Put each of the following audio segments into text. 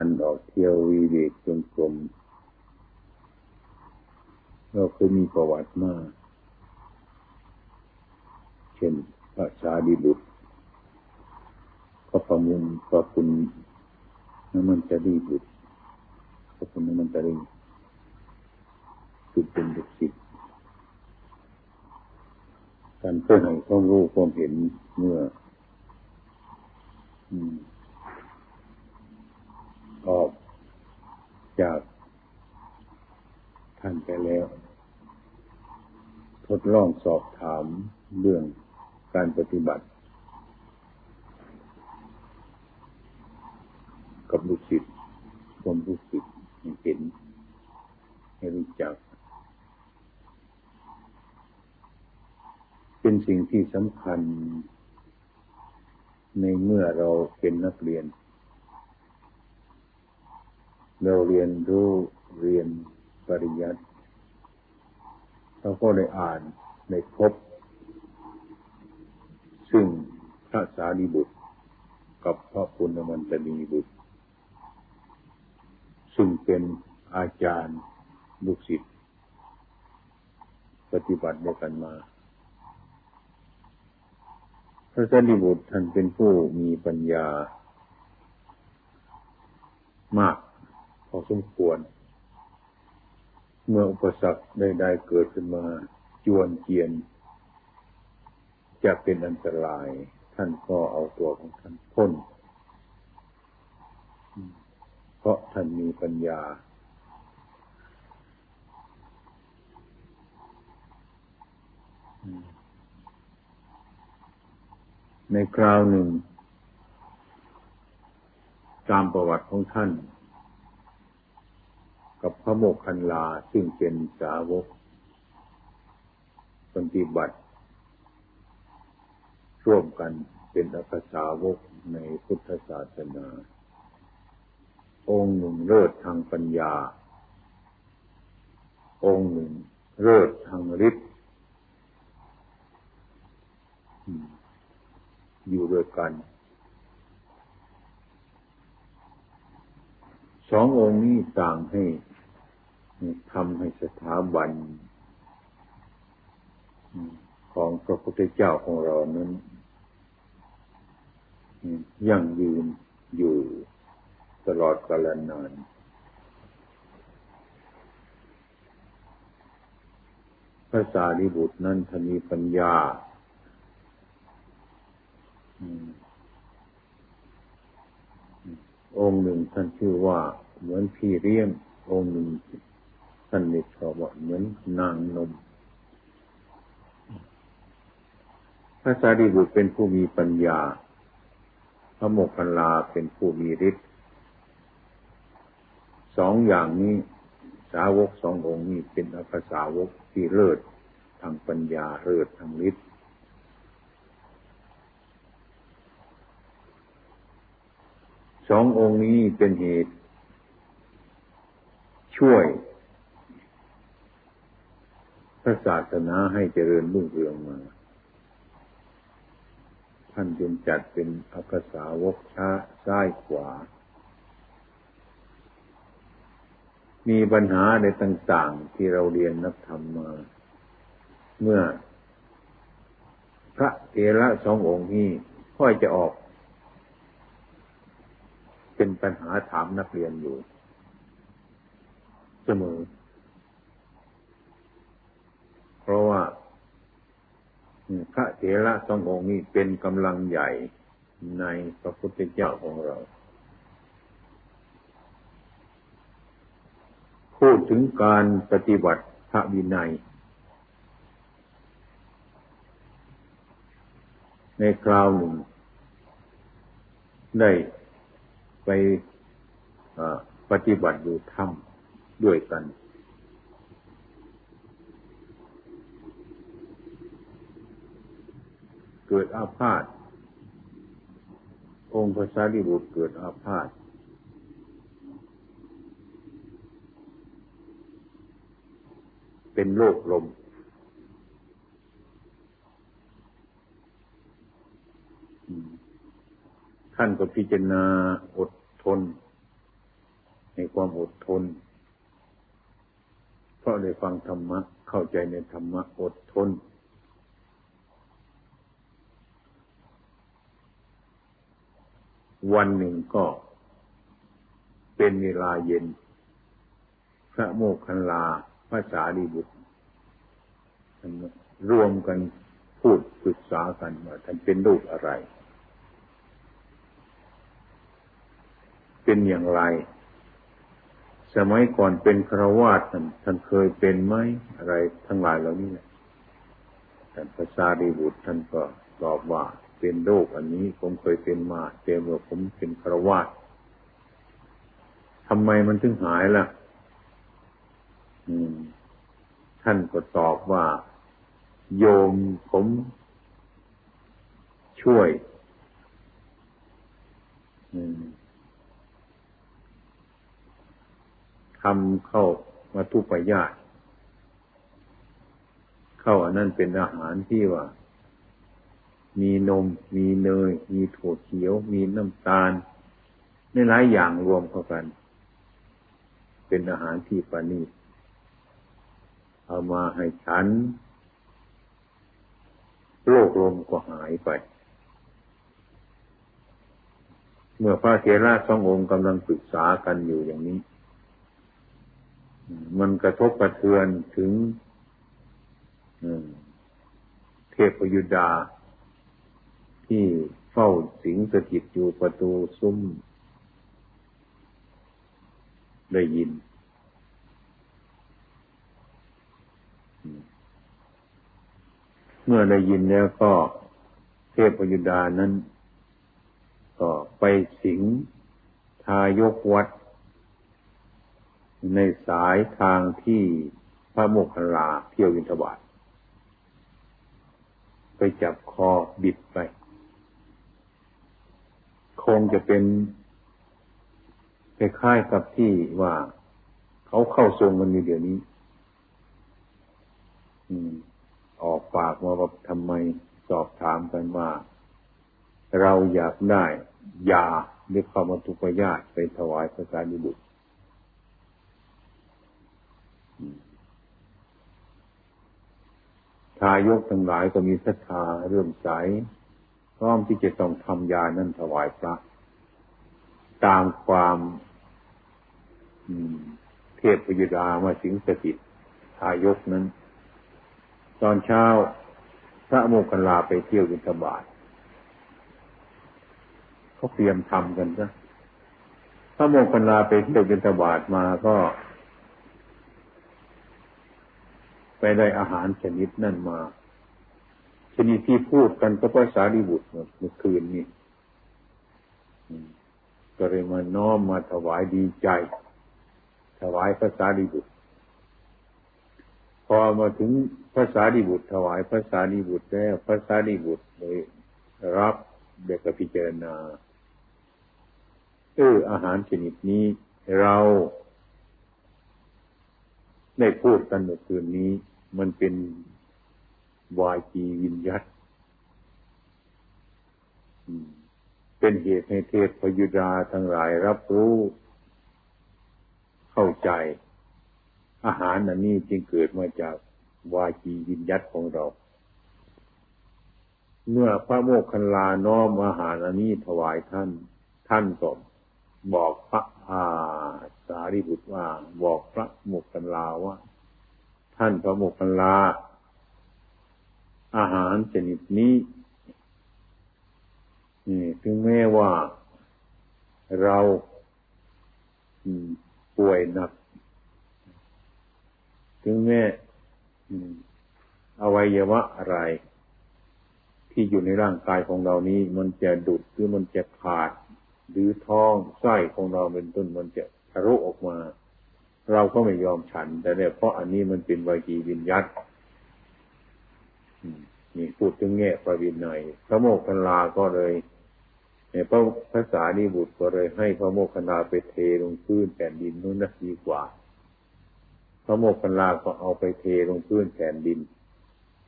อันออกเที่ยววีเวกจงกรมเราเคยมีประวัติมาก เช่นพระชาดีบุตรก็ประมุนก็คุณน้ำมันจะดีบุตรก็คุณน้ำมันจะดีคือเป็นเด็กศิษย์การเพื่อให้ความรู้ความเห็นเมื่อ อ อกจากท่านไปแล้ว ทดลองสอบถามเรื่องการปฏิบัติ กับลูกศิษย์คนลูกศิษย์เห็นให้รู้จัก เป็นสิ่งที่สำคัญในเมื่อเราเป็นนักเรียน เราเรียนรู้เรียนปริยัติเราก็ได้อ่านได้พบ ซึ่งพระสารีบุตร กับพระปุณณมันตนีบุตร ซึ่งเป็นอาจารย์ลูกศิษย์ปฏิบัติด้วยกันมา พระสารีบุตรท่านเป็นผู้มีปัญญามาก พอสมควร เมื่ออุปสรรคใดๆเกิดขึ้นมาจวนเจียน จะเป็นอันตราย ท่านก็เอาตัวของท่านพ้น เพราะท่านมีปัญญาในคราวหนึ่ง ตามประวัติของท่าน กับพระโมกขันลาซึ่งเป็นสาวกปฏิบัติ ร่วมกันเป็นอักษาวกในพุทธศาสนา องค์หนึ่งเลิศทางปัญญา องค์หนึ่งเลิศทางฤทธิ์อยู่ด้วยกันสององค์นี้ต่างให้ ทำให้สถาบันของพระพุทธเจ้าของเรานั้นยั่งยืนอยู่ตลอดกาลนาน พระสารีบุตรนั้นทมีปัญญา องค์หนึ่งท่านชื่อว่าเหมือนพี่เลี้ยงองค์หนึ่ง ท่านนี่ชอบว่าเหมือนนางนม พระสารีบุตรเป็นผู้มีปัญญา พระโมคคัลลาเป็นผู้มีฤทธิ์สองอย่างนี้สาวกสององค์นี้เป็นอัคสาวกที่เลิศทางปัญญาเลิศทางฤทธิ์สององค์นี้เป็นเหตุ ช่วย พระศาสนาให้เจริญรุ่งเรืองมา ท่านจึงจัดเป็นอักษาวกช้าซ้ายขวา มีปัญหาในต่างๆที่เราเรียนนักธรรมมา เมื่อ พระเถระสององค์นี้ค่อยจะออก เป็นปัญหาถามนักเรียนอยู่ เสมอ เพราะว่าพระเถระสององค์นี้เป็นกำลังใหญ่ในพระพุทธเจ้าของเรา พูดถึงการปฏิบัติพระวินัย ในคราวหนึ่ง ได้ไปปฏิบัติอยู่ถ้ำด้วยกัน เกิดอาพาธองค์พระสารีบุตรเกิดอาพาธเป็นโรคลม ท่านก็พิจารณาอดทน ในความอดทน เพราะได้ฟังธรรมะ เข้าใจในธรรมะอดทน วันหนึ่งก็เป็นเวลาเย็น พระโมคคัลลาพระสารีบุตร รวมกันพูดปรึกษากันว่าท่านเป็นลูกอะไร เป็นอย่างไร สมัยก่อนเป็นครวาสท่านท่านเคยเป็นไหมอะไรทั้งหลายเหล่านี้ท่านพระสารีบุตรท่านก็ตอบว่า เป็นโรคอันนี้ ผมเคยเป็นมาแต่เมื่อผมเป็นครวาสทำไมมันถึงหายละ่ะท่านก็ตอบว่า โยมผม ช่วยทำเข้ามาทุปยาตเข้าอันนั้นเป็นอาหารที่ว่า มีนม มีเนย มีถั่วเขียว มีน้ำตาลในหลายอย่างรวมเข้ากัน เป็นอาหารที่ประณีตเอามาให้ฉัน โรคลมก็หายไป เมื่อพระเถระสององค์กำลังปรึกษากันอยู่อย่างนี้ มันกระทบกระเทือนถึงเทพยุดา ที่เฝ้าสิงสถิตอยู่ประตูซุ้มได้ยิน เมื่อได้ยินแล้วก็เทพยุดานั้น ก็ไปสิงทายกวัด ในสายทางที่พระโมคคัลลาเที่ยววินทบาทไปจับคอบิดไป คงจะเป็นคล้ายๆกับที่ว่าเขาเข้าทรงกันอยู่เดี๋ยวนี้ออกปากมาว่าทำไมสอบถามกันว่า เราอยากได้ยาหรือความทุกญาตไปถวายพระสารีบุตรทายกทั้งหลายก็มีศรัทธาเรื่มใส พร้อมที่จะต้องทำยานั้นถวายพระ ตามความเทพพยุดามาสิงสถิตทายกนั้น ตอนเช้าพระโมคคัลลาไปเที่ยวบิณฑบาตเขาเตรียมทำกันซะพระโมคคัลลาไปเที่ยวบิณฑบาตมาก็ ไปได้อาหารชนิดนั่นมา ชนิดที่พูดกันก็ภาษาดิบุตรเมื่อคืนนี้ก็เลยมาน้อมมาถวายดีใจ ถวายภาษาดิบุตร พอมาถึงภาษาดิบุตร ถวายภาษาดิบุตรแล้วภาษาดิบุตรเลยรับเด็กพิจารณาเอออาหารชนิดนี้เราได้พูดกันเมื่อคืนนี้ มันเป็น วายจีวิญยัตเป็นเหตุให้เทพพยุดาทั้งหลายรับรู้ เข้าใจ อาหารอันนี้จึงเกิดมาจากวาจีวิญญัตของเรา เมื่อพระโมคคัลลาน้อมอาหารอันนี้ถวายท่าน ท่านก็บอกพระอาสารีบุตรว่า บอกพระโมคคัลลาว่า ท่านพระโมคคัลลา อาหารชนิดนี้นี่ถึงแม้ว่าเราป่วยหนัก ถึงแม้อวัยวะอะไร ที่อยู่ในร่างกายของเรานี้ มันจะดุดหรือมันจะขาด หรือท้องไส้ของเราเป็นต้นมันจะทะลุออกมา เราก็ไม่ยอมฉัน แต่เนี่ยเพราะอันนี้มันเป็นวิจีวิญญัต นี่พูดถึงแง่ประวินหน่อยพระโมคคัลลาก็เลยเนี่ยพระภาษาดีบุตรก็เลยให้พระโมคคัลลาไปเทลงพื้นแผ่นดินนู้นนะดีกว่า พระโมกขันลาก็เอาไปเทลงพื้นแผ่นดิน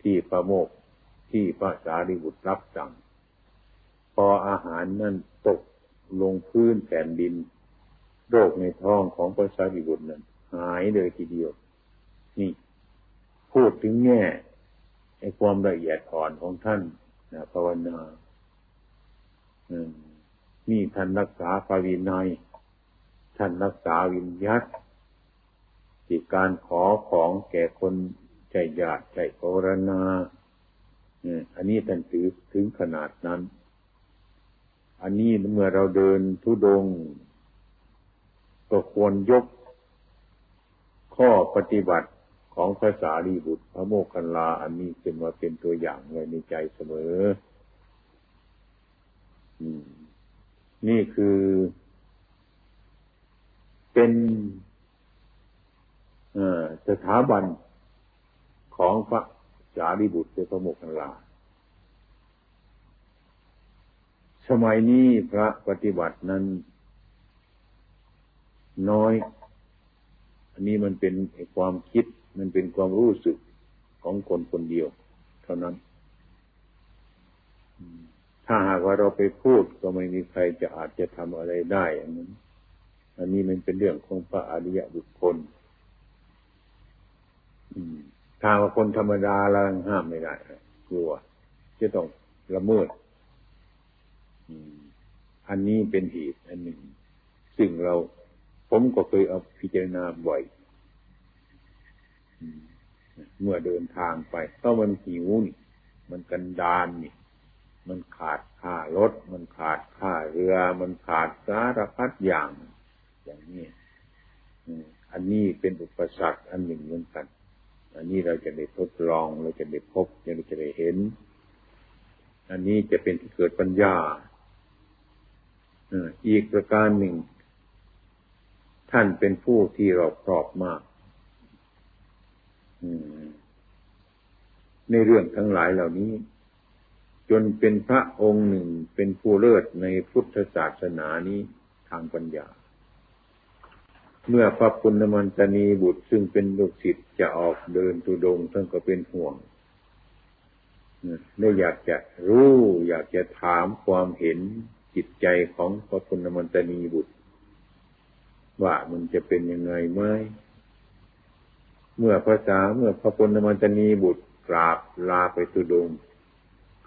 ที่พระโมกที่พระสารีบุตรรับสั่ง พออาหารนั่นตกลงพื้นแผ่นดิน โรคในท้องของพระสารีบุตรนั้นหายเลยทีเดียว นี่ พูดถึงแง่ ไอ้ความละเอียดอ่อนของท่านนะภาวนานี่ท่านรักษาภาวินัย ท่านรักษาวิญญัตที่การขอของแก่คนใจญาติใจภาวนาอันนี้ท่านถือถึงขนาดนั้น อันนี้เมื่อเราเดินทุดง ก็ควรยกข้อปฏิบัติ ของพระสารีบุตรพระโมคคัลลาอันนี้ขึ้นมาเป็นตัวอย่างไว้ในใจเสมอ นี่คือ เป็นสถาบันของพระสารีบุตรพระโมคคัลลา สมัยนี้พระปฏิบัตินั้นน้อย อันนี้มันเป็นความคิด มันเป็นความรู้สึกของคนคนเดียว เท่านั้น ถ้าหากว่าเราไปพูดก็ไม่มีใครจะอาจจะทำอะไรได้อย่างนั้น อันนี้มันเป็นเรื่องของพระอริยบุคคลถ้าว่าคนธรรมดาเราห้ามไม่ได้กลัวจะต้องละเมิดอันนี้เป็นเหตุอันหนึ่ง ซึ่งเราผมก็เคยเอาพิจารณาบ่อย เมื่อเดินทางไปก็มันหิวนี่ มันกันดานนี่ มันขาดค่ารถ มันขาดค่าเรือ มันขาดสารพัดอย่าง อย่างนี้อันนี้เป็นอุปสรรคอันหนึ่งเหมือนกัน อันนี้เราจะได้ทดลอง เราจะได้พบเราจะได้เห็น อันนี้จะเป็นที่เกิดปัญญาอีกประการหนึ่ง ท่านเป็นผู้ที่รอบครอบมาก ในเรื่องทั้งหลายเหล่านี้ จนเป็นพระองค์หนึ่งเป็นผู้เลิศในพุทธศาสนานี้ทางปัญญา เมื่อพระปุณณมันตนีบุตรซึ่งเป็นลูกศิษย์จะออกเดินตุดงท่านก็เป็นห่วงได้อยากจะรู้ อยากจะถามความเห็นจิตใจของพระปุณณมันตนีบุตร ว่ามันจะเป็นยังไงไหม เมื่อภาษาเมื่อพระปณมันตนีบุตรกราบลาไปตุดง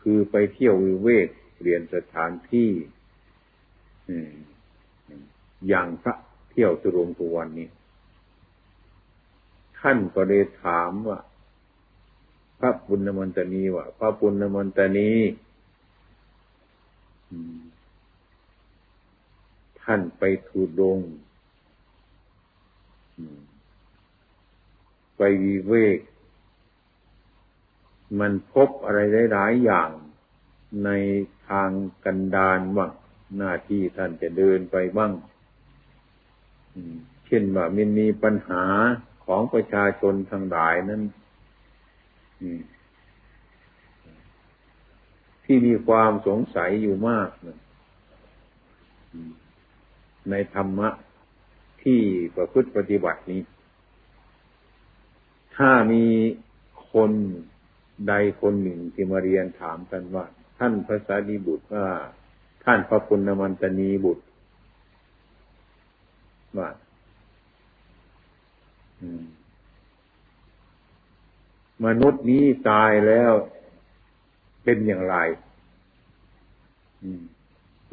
คือไปเที่ยววิเวกเปลี่ยนสถานที่อย่างพระเที่ยวตุรงตุวันนี้ ท่านก็ได้ถามว่า พระปุณมันตนีว่าพระปุณมันตนีท่านไปทูดง วิเวก มันพบอะไรได้หลายอย่างในทางกันดานบ้างหน้าที่ท่านจะเดินไปบ้างเช่นว่ามันมีปัญหาของประชาชนทั้งหลายนั้นที่มีความสงสัยอยู่มากในธรรมะที่ประพฤติปฏิบัตินี้ ถ้ามีคนใดคนหนึ่งที่มาเรียนถามกันว่า ท่านพระสารีบุตรว่า ท่านพระปุณณมันตนีบุตรว่ามนุษย์นี้ตายแล้วเป็นอย่างไร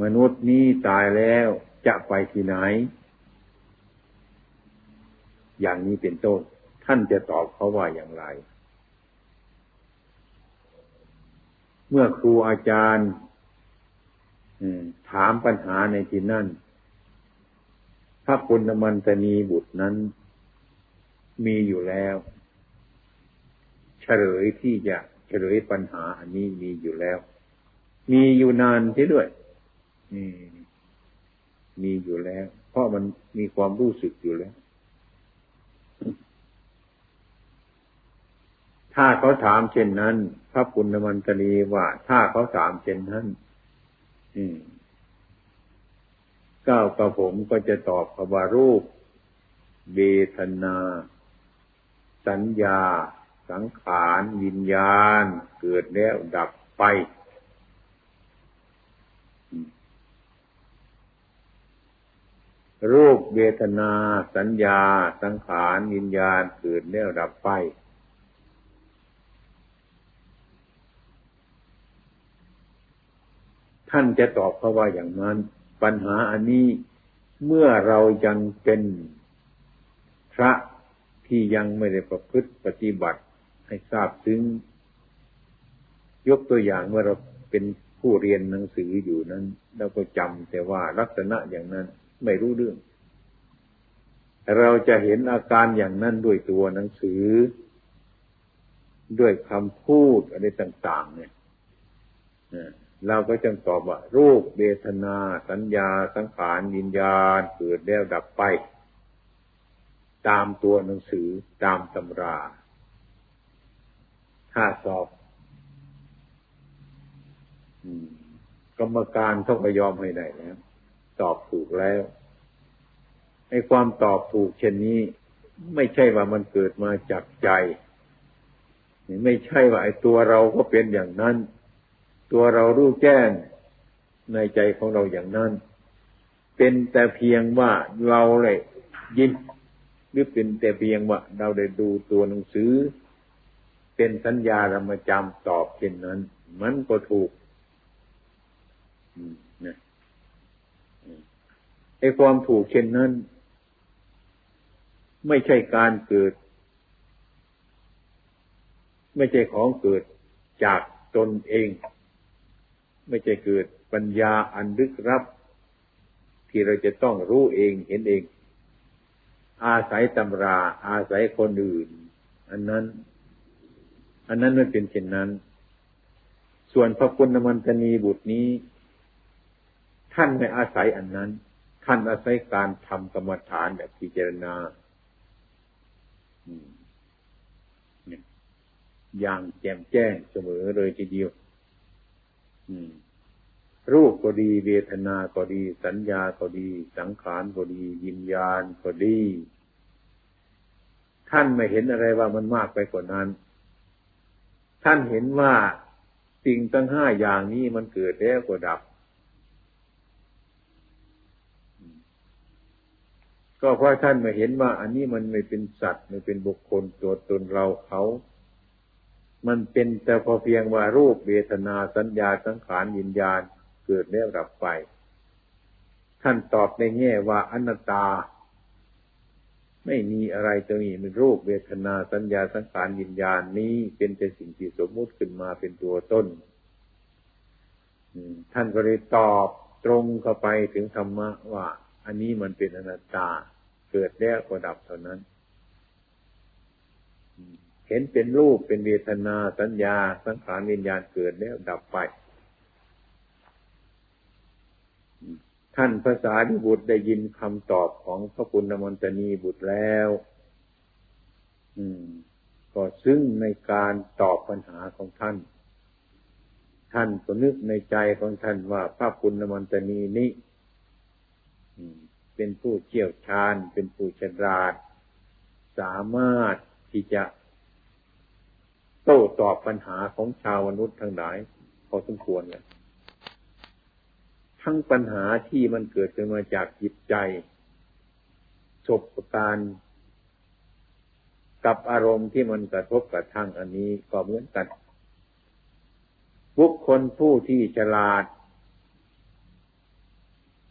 มนุษย์นี้ตายแล้วจะไปที่ไหน อย่างนี้เป็นต้น ท่านจะตอบเขาว่าอย่างไร เมื่อครูอาจารย์ถามปัญหาในที่นั่นพระปุณมันตนีบุตรนั้น มีอยู่แล้ว เฉลยที่จะเฉลยปัญหาอันนี้มีอยู่แล้ว มีอยู่นานที่ด้วยมีอยู่แล้ว เพราะมันมีความรู้สึกอยู่แล้ว ถ้าเขาถามเช่นนั้น พระปุณณมันตนีว่า ถ้าเขาถามเช่นนั้นก้าวกระผมก็จะตอบคำว่ารูปเบทนา สัญญา สังขารวิญญาณ เกิดแล้วดับไป รูปเวทนา สัญญา สังขารวิญญาณ เกิดแล้วดับไป ท่านจะตอบเขาว่าอย่างนั้น ปัญหาอันนี้เมื่อเรายังเป็นพระที่ยังไม่ได้ประพฤติปฏิบัติให้ทราบซึ้งยกตัวอย่างเมื่อเราเป็นผู้เรียนหนังสืออยู่นั้นเราก็จำแต่ว่าลักษณะอย่างนั้นไม่รู้เรื่อง เราจะเห็นอาการอย่างนั้นด้วยตัวหนังสือ ด้วยคำพูดอะไรต่าง ๆ เนี่ย เราก็จึงตอบว่า รูปเวทนา สัญญา สังขารวิญญาณเกิดแล้วดับไป ตามตัวหนังสือตามตำรา ถ้าสอบกรรมการต้องไปยอมให้ได้แล้วตอบถูกแล้วไอ้ความตอบถูกเช่นนี้ ไม่ใช่ว่ามันเกิดมาจากใจ ไม่ใช่ว่าไอ้ตัวเราก็เป็นอย่างนั้น ตัวเรารู้แจ้งในใจของเราอย่างนั้น เป็นแต่เพียงว่าเราเลยยินหรือเป็นแต่เพียงว่าเราได้ดูตัวหนังสือ เป็นสัญญาเรามาจำตอบเช่นนั้น มันก็ถูกนะไอ้ความถูกเช่นนั้น ไม่ใช่การเกิด ไม่ใช่ของเกิดจากตนเอง ไม่ใช่เกิดปัญญาอันลึกรับ ที่เราจะต้องรู้เองเห็นเอง อาศัยตำรา อาศัยคนอื่น อันนั้น อันนั้นมันเป็นเช่นนั้น ส่วนพระคุณมันตนีบุตรนี้ ท่านไม่อาศัยอันนั้น ท่านอาศัยการทำกรรมฐานแบบพิจารณาอย่างแจ่มแจ้งเสมอเลยทีเดียว รูปก็ดีเวทนาก็ดี สัญญาก็ดี สังขารก็ดียิญญาณก็ดี ท่านไม่เห็นอะไรว่ามันมากไปกว่านั้น ท่านเห็นว่าสิ่งตั้งห้าอย่างนี้มันเกิดแล้วก็ดับ ก็เพราะท่านมาเห็นว่า อันนี้มันไม่เป็นสัตว์ไม่เป็นบุคคลตัวตนเราเขา มันเป็นแต่พอเพียงว่ารูปเวทนาสัญญาสังขารวิญญาณเกิดแล้วดับไป ท่านตอบในแง่ว่าอนัตตา ไม่มีอะไรจะมีเป็นรูปเวทนาสัญญาสังขารวิญญาณนี้เป็นแต่สิ่งที่สมมุติขึ้นมาเป็นตัวต้นท่านก็เลยตอบตรงเข้าไปถึงธรรมะว่า อันนี้มันเป็นอนัตตา เกิดแล้วก็ดับเท่านั้น เห็นเป็นรูปเป็นเวทนาสัญญา สังขารวิญญาณเกิดแล้วดับไป ท่านภาษาดิบุตรได้ยินคำตอบของพระคุณนมนตนีบุตรแล้วอืมก็ซึ่งในการตอบปัญหาของท่าน ท่านก็นึกในใจของท่านว่าพระคุณนมนตนีนี้เป็นผู้เชี่ยวชาญ เป็นผู้ฉลาด สามารถที่จะ ต้ตอบปัญหาของชาวมนุษย์ทั้งหลายพอสมควรเลยทั้งปัญหาที่มันเกิดขึ้นมาจากจิตใจสบการกับอารมณ์ที่มันกระทบกระทั่งอันนี้ก็เหมือนกัน บุคคลผู้ที่ฉลาด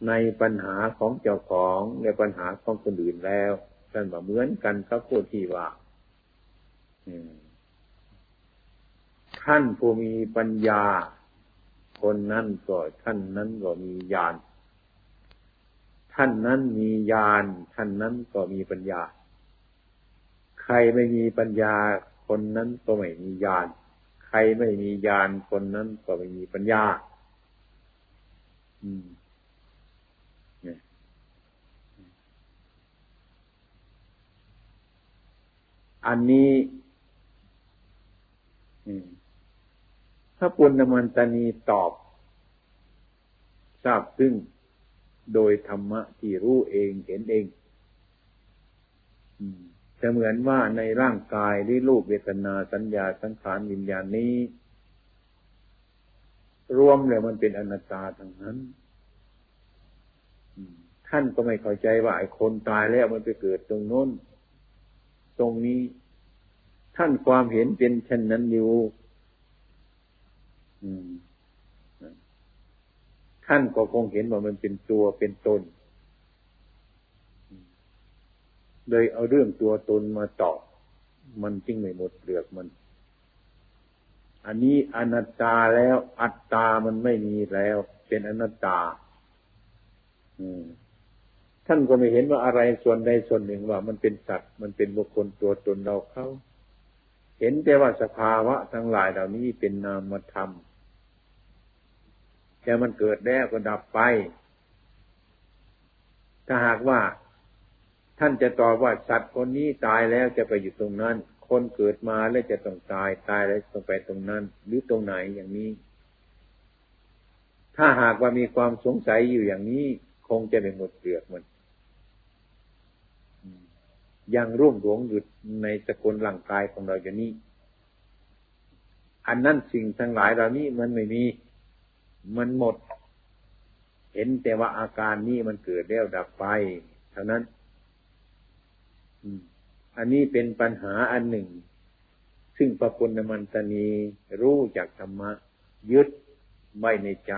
ในปัญหาของเจ้าของในปัญหาของคนอื่นแล้วท่านบอกเหมือนกันครับผู้ที่ว่า ท่านผู้มีปัญญา คนนั้นก็ท่านนั้นก็มีญาณท่านนั้นมีญาณท่านนั้นก็มีปัญญา ใครไม่มีปัญญา คนนั้นก็ไม่มีญาณใครไม่มีญาณคนนั้นก็ไม่มีปัญญา อืมอันนี้ ถ้าปุณณมันตานีตอบทราบซึ่งโดยธรรมะที่รู้เองเห็นเองจะเหมือนว่าในร่างกายที่รูปเวทนาสัญญาสังขารวิญญาณนี้ รวมเลยมันเป็นอนัตตาทั้งนั้นท่านก็ไม่เข้าใจว่าไอ้คนตายแล้วมันไปเกิดตรงโน้น ตรงนี้ ท่านความเห็นเป็นเช่นนั้นอยู่ ท่านก็คงเห็นว่ามันเป็นตัวเป็นตน เลยเอาเรื่องตัวตนมาตอบ มันจึงไม่หมดเปลือกมัน อันนี้อนัตตาแล้วอัตตามันไม่มีแล้ว เป็นอนัตตาท่านก็ไม่เห็นว่าอะไรส่วนใดส่วนหนึ่งว่า มันเป็นสัตว์มันเป็นบุคคลตัวตนเราเขา เห็นแต่ว่าสภาวะทั้งหลายเหล่านี้เป็นนามธรรม แต่มันเกิดแล้วก็ดับไป ถ้าหากว่าท่านจะตอบว่าสัตว์คนนี้ตายแล้วจะไปอยู่ตรงนั้น คนเกิดมาแล้วจะต้องตายตายแล้วต้องไปตรงนั้น หรือตรงไหนอย่างนี้ ถ้าหากว่ามีความสงสัยอยู่อย่างนี้ คงจะไม่หมดเปลือกมันยังร่วมหลวงอยู่ในสกุลร่างกายของเราอย่างนี้ อันนั้นสิ่งทั้งหลายเหล่านี้มันไม่มี มันหมด เห็นแต่ว่าอาการนี้มันเกิดแล้วดับไป เท่านั้นอันนี้เป็นปัญหาอันหนึ่ง ซึ่งพระปุณณมันตนีรู้จากธรรมะ ยึดไว้ในใจ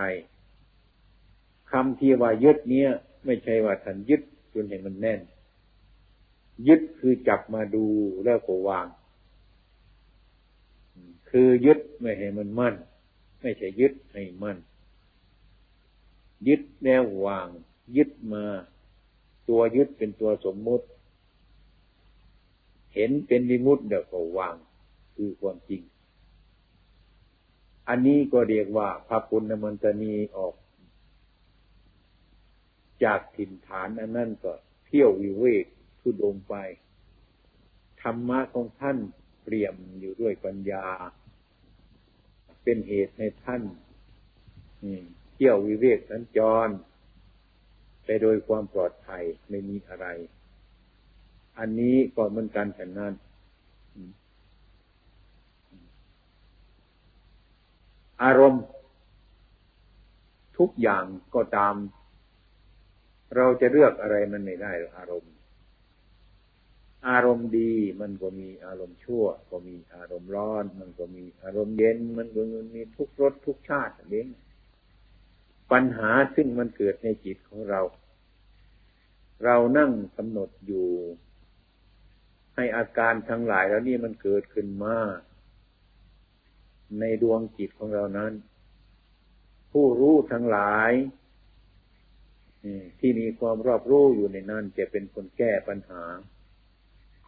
คำที่ว่ายึดเนี้ยไม่ใช่ว่าท่านยึดจนเห็นมันแน่น ยึดคือจับมาดูแล้วก็วาง คือยึดไม่ให้มันมั่น ไม่ใช่ยึดให้มั่น ยึดแล้ววาง ยึดมา ตัวยึดเป็นตัวสมมุติ เห็นเป็นวิมุตต์เดี๋ยวก็วาง คือความจริง อันนี้ก็เรียกว่าพระปุณณมันตนีออก จากถิ่นฐานอันนั้นก็เที่ยววิเวกทุดงไปธรรมะของท่านเปลี่ยมอยู่ด้วยปัญญา เป็นเหตุให้ท่านเที่ยววิเวกสัญจร ไปโดยความปลอดภัยไม่มีอะไร อันนี้ก็เหมือนกันฉันนั้นอารมณ์ ทุกอย่างก็ตาม เราจะเลือกอะไรมันไม่ได้หรอกอารมณ์ อารมณ์ดีมันก็มีอารมณ์ชั่ว ก็มีอารมณ์ร้อน มันก็มีอารมณ์เย็น มันก็มีทุกรสทุกชาติเอง ปัญหาซึ่งมันเกิดในจิตของเรา เรานั่งกำหนดอยู่ ให้อาการทั้งหลายแล้วนี่มันเกิดขึ้นมาในดวงจิตของเรานั้น ผู้รู้ทั้งหลายที่มีความรอบรู้อยู่ในนั้นจะเป็นคนแก้ปัญหา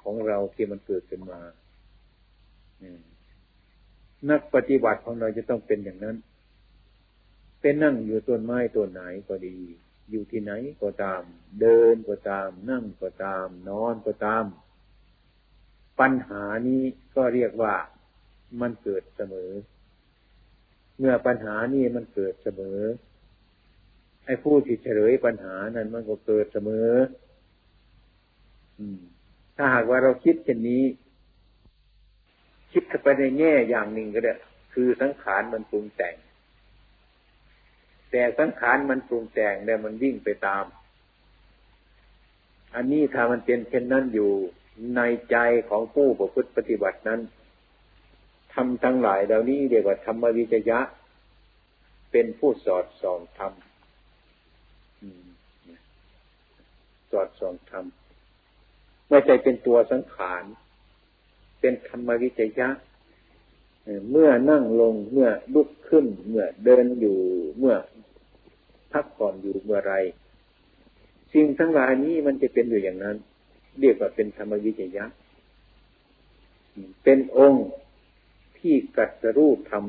ของเราที่มันเกิดขึ้นมานักปฏิบัติของเราจะต้องเป็นอย่างนั้น เป็นนั่งอยู่ต้นไม้ต้นไหนก็ดี อยู่ที่ไหนก็ตาม เดินก็ตาม นั่งก็ตาม นอนก็ตาม ปัญหานี้ก็เรียกว่ามันเกิดเสมอ เมื่อปัญหานี้มันเกิดเสมอไอ้ผู้ที่เฉลยปัญหานั้นมันก็เกิดเสมอถ้าหากว่าเราคิดเช่นนี้ คิดไปในแง่อย่างหนึ่งก็ได้ คือสังขารมันปรุงแต่ง แต่สังขารมันปรุงแต่งแล้วมันวิ่งไปตาม อันนี้ถ้ามันเป็นเช่นนั้นอยู่ในใจของผู้ประพฤติปฏิบัตินั้นทำทั้งหลายเหล่านี้เรียกว่าธรรมวิจยะ เป็นผู้สอดส่องธรรมสอดส่องธรรมไม่ใช่เป็นตัวสังขาร เป็นธรรมวิจยะเมื่อนั่งลงเมื่อลุกขึ้น เมื่อเดินอยู่เมื่อ พักผ่อนอยู่เมื่อไรสิ่งทั้งหลายนี้มันจะเป็นอยู่อย่างนั้น เรียกว่าเป็นธรรมวิจยะเป็นองค์ที่กัดสรูปธรรม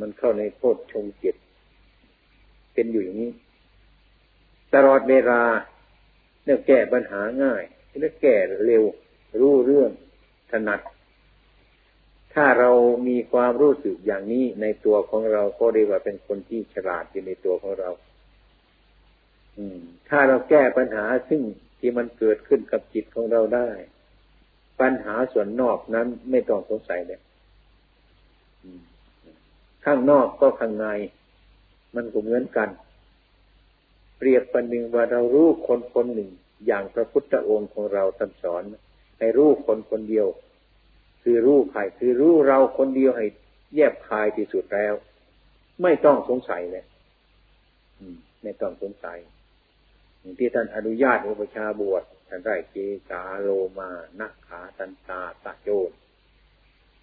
มันเข้าในโคตรชงเจ็ดเป็นอยู่อย่างนี้ ตลอดเวลาเนี่ยแก้ปัญหาง่ายเนี่ยแก้เร็วรู้เรื่องถนัด ถ้าเรามีความรู้สึกอย่างนี้ในตัวของเราก็เรียกว่าเป็นคนที่ฉลาดอยู่ในตัวของเราถ้าเราแก้ปัญหาซึ่งที่มันเกิดขึ้นกับจิตของเราได้ ปัญหาส่วนนอกนั้นไม่ต้องสงสัยเลยข้างนอกก็ข้างใน มันก็เหมือนกัน เปรียบประหนึ่งว่าเรารู้คนคนหนึ่ง อย่างพระพุทธองค์ของเราท่านสอนให้รู้คนคนเดียว คือรู้ใครคือรู้เราคนเดียวให้แยบคายที่สุดแล้ว ไม่ต้องสงสัยเลยไม่ต้องสงสัยที่ท่านอนุญาตอุปชาบวชท่านได้เจสาโลมานักขาตันตาตะโจน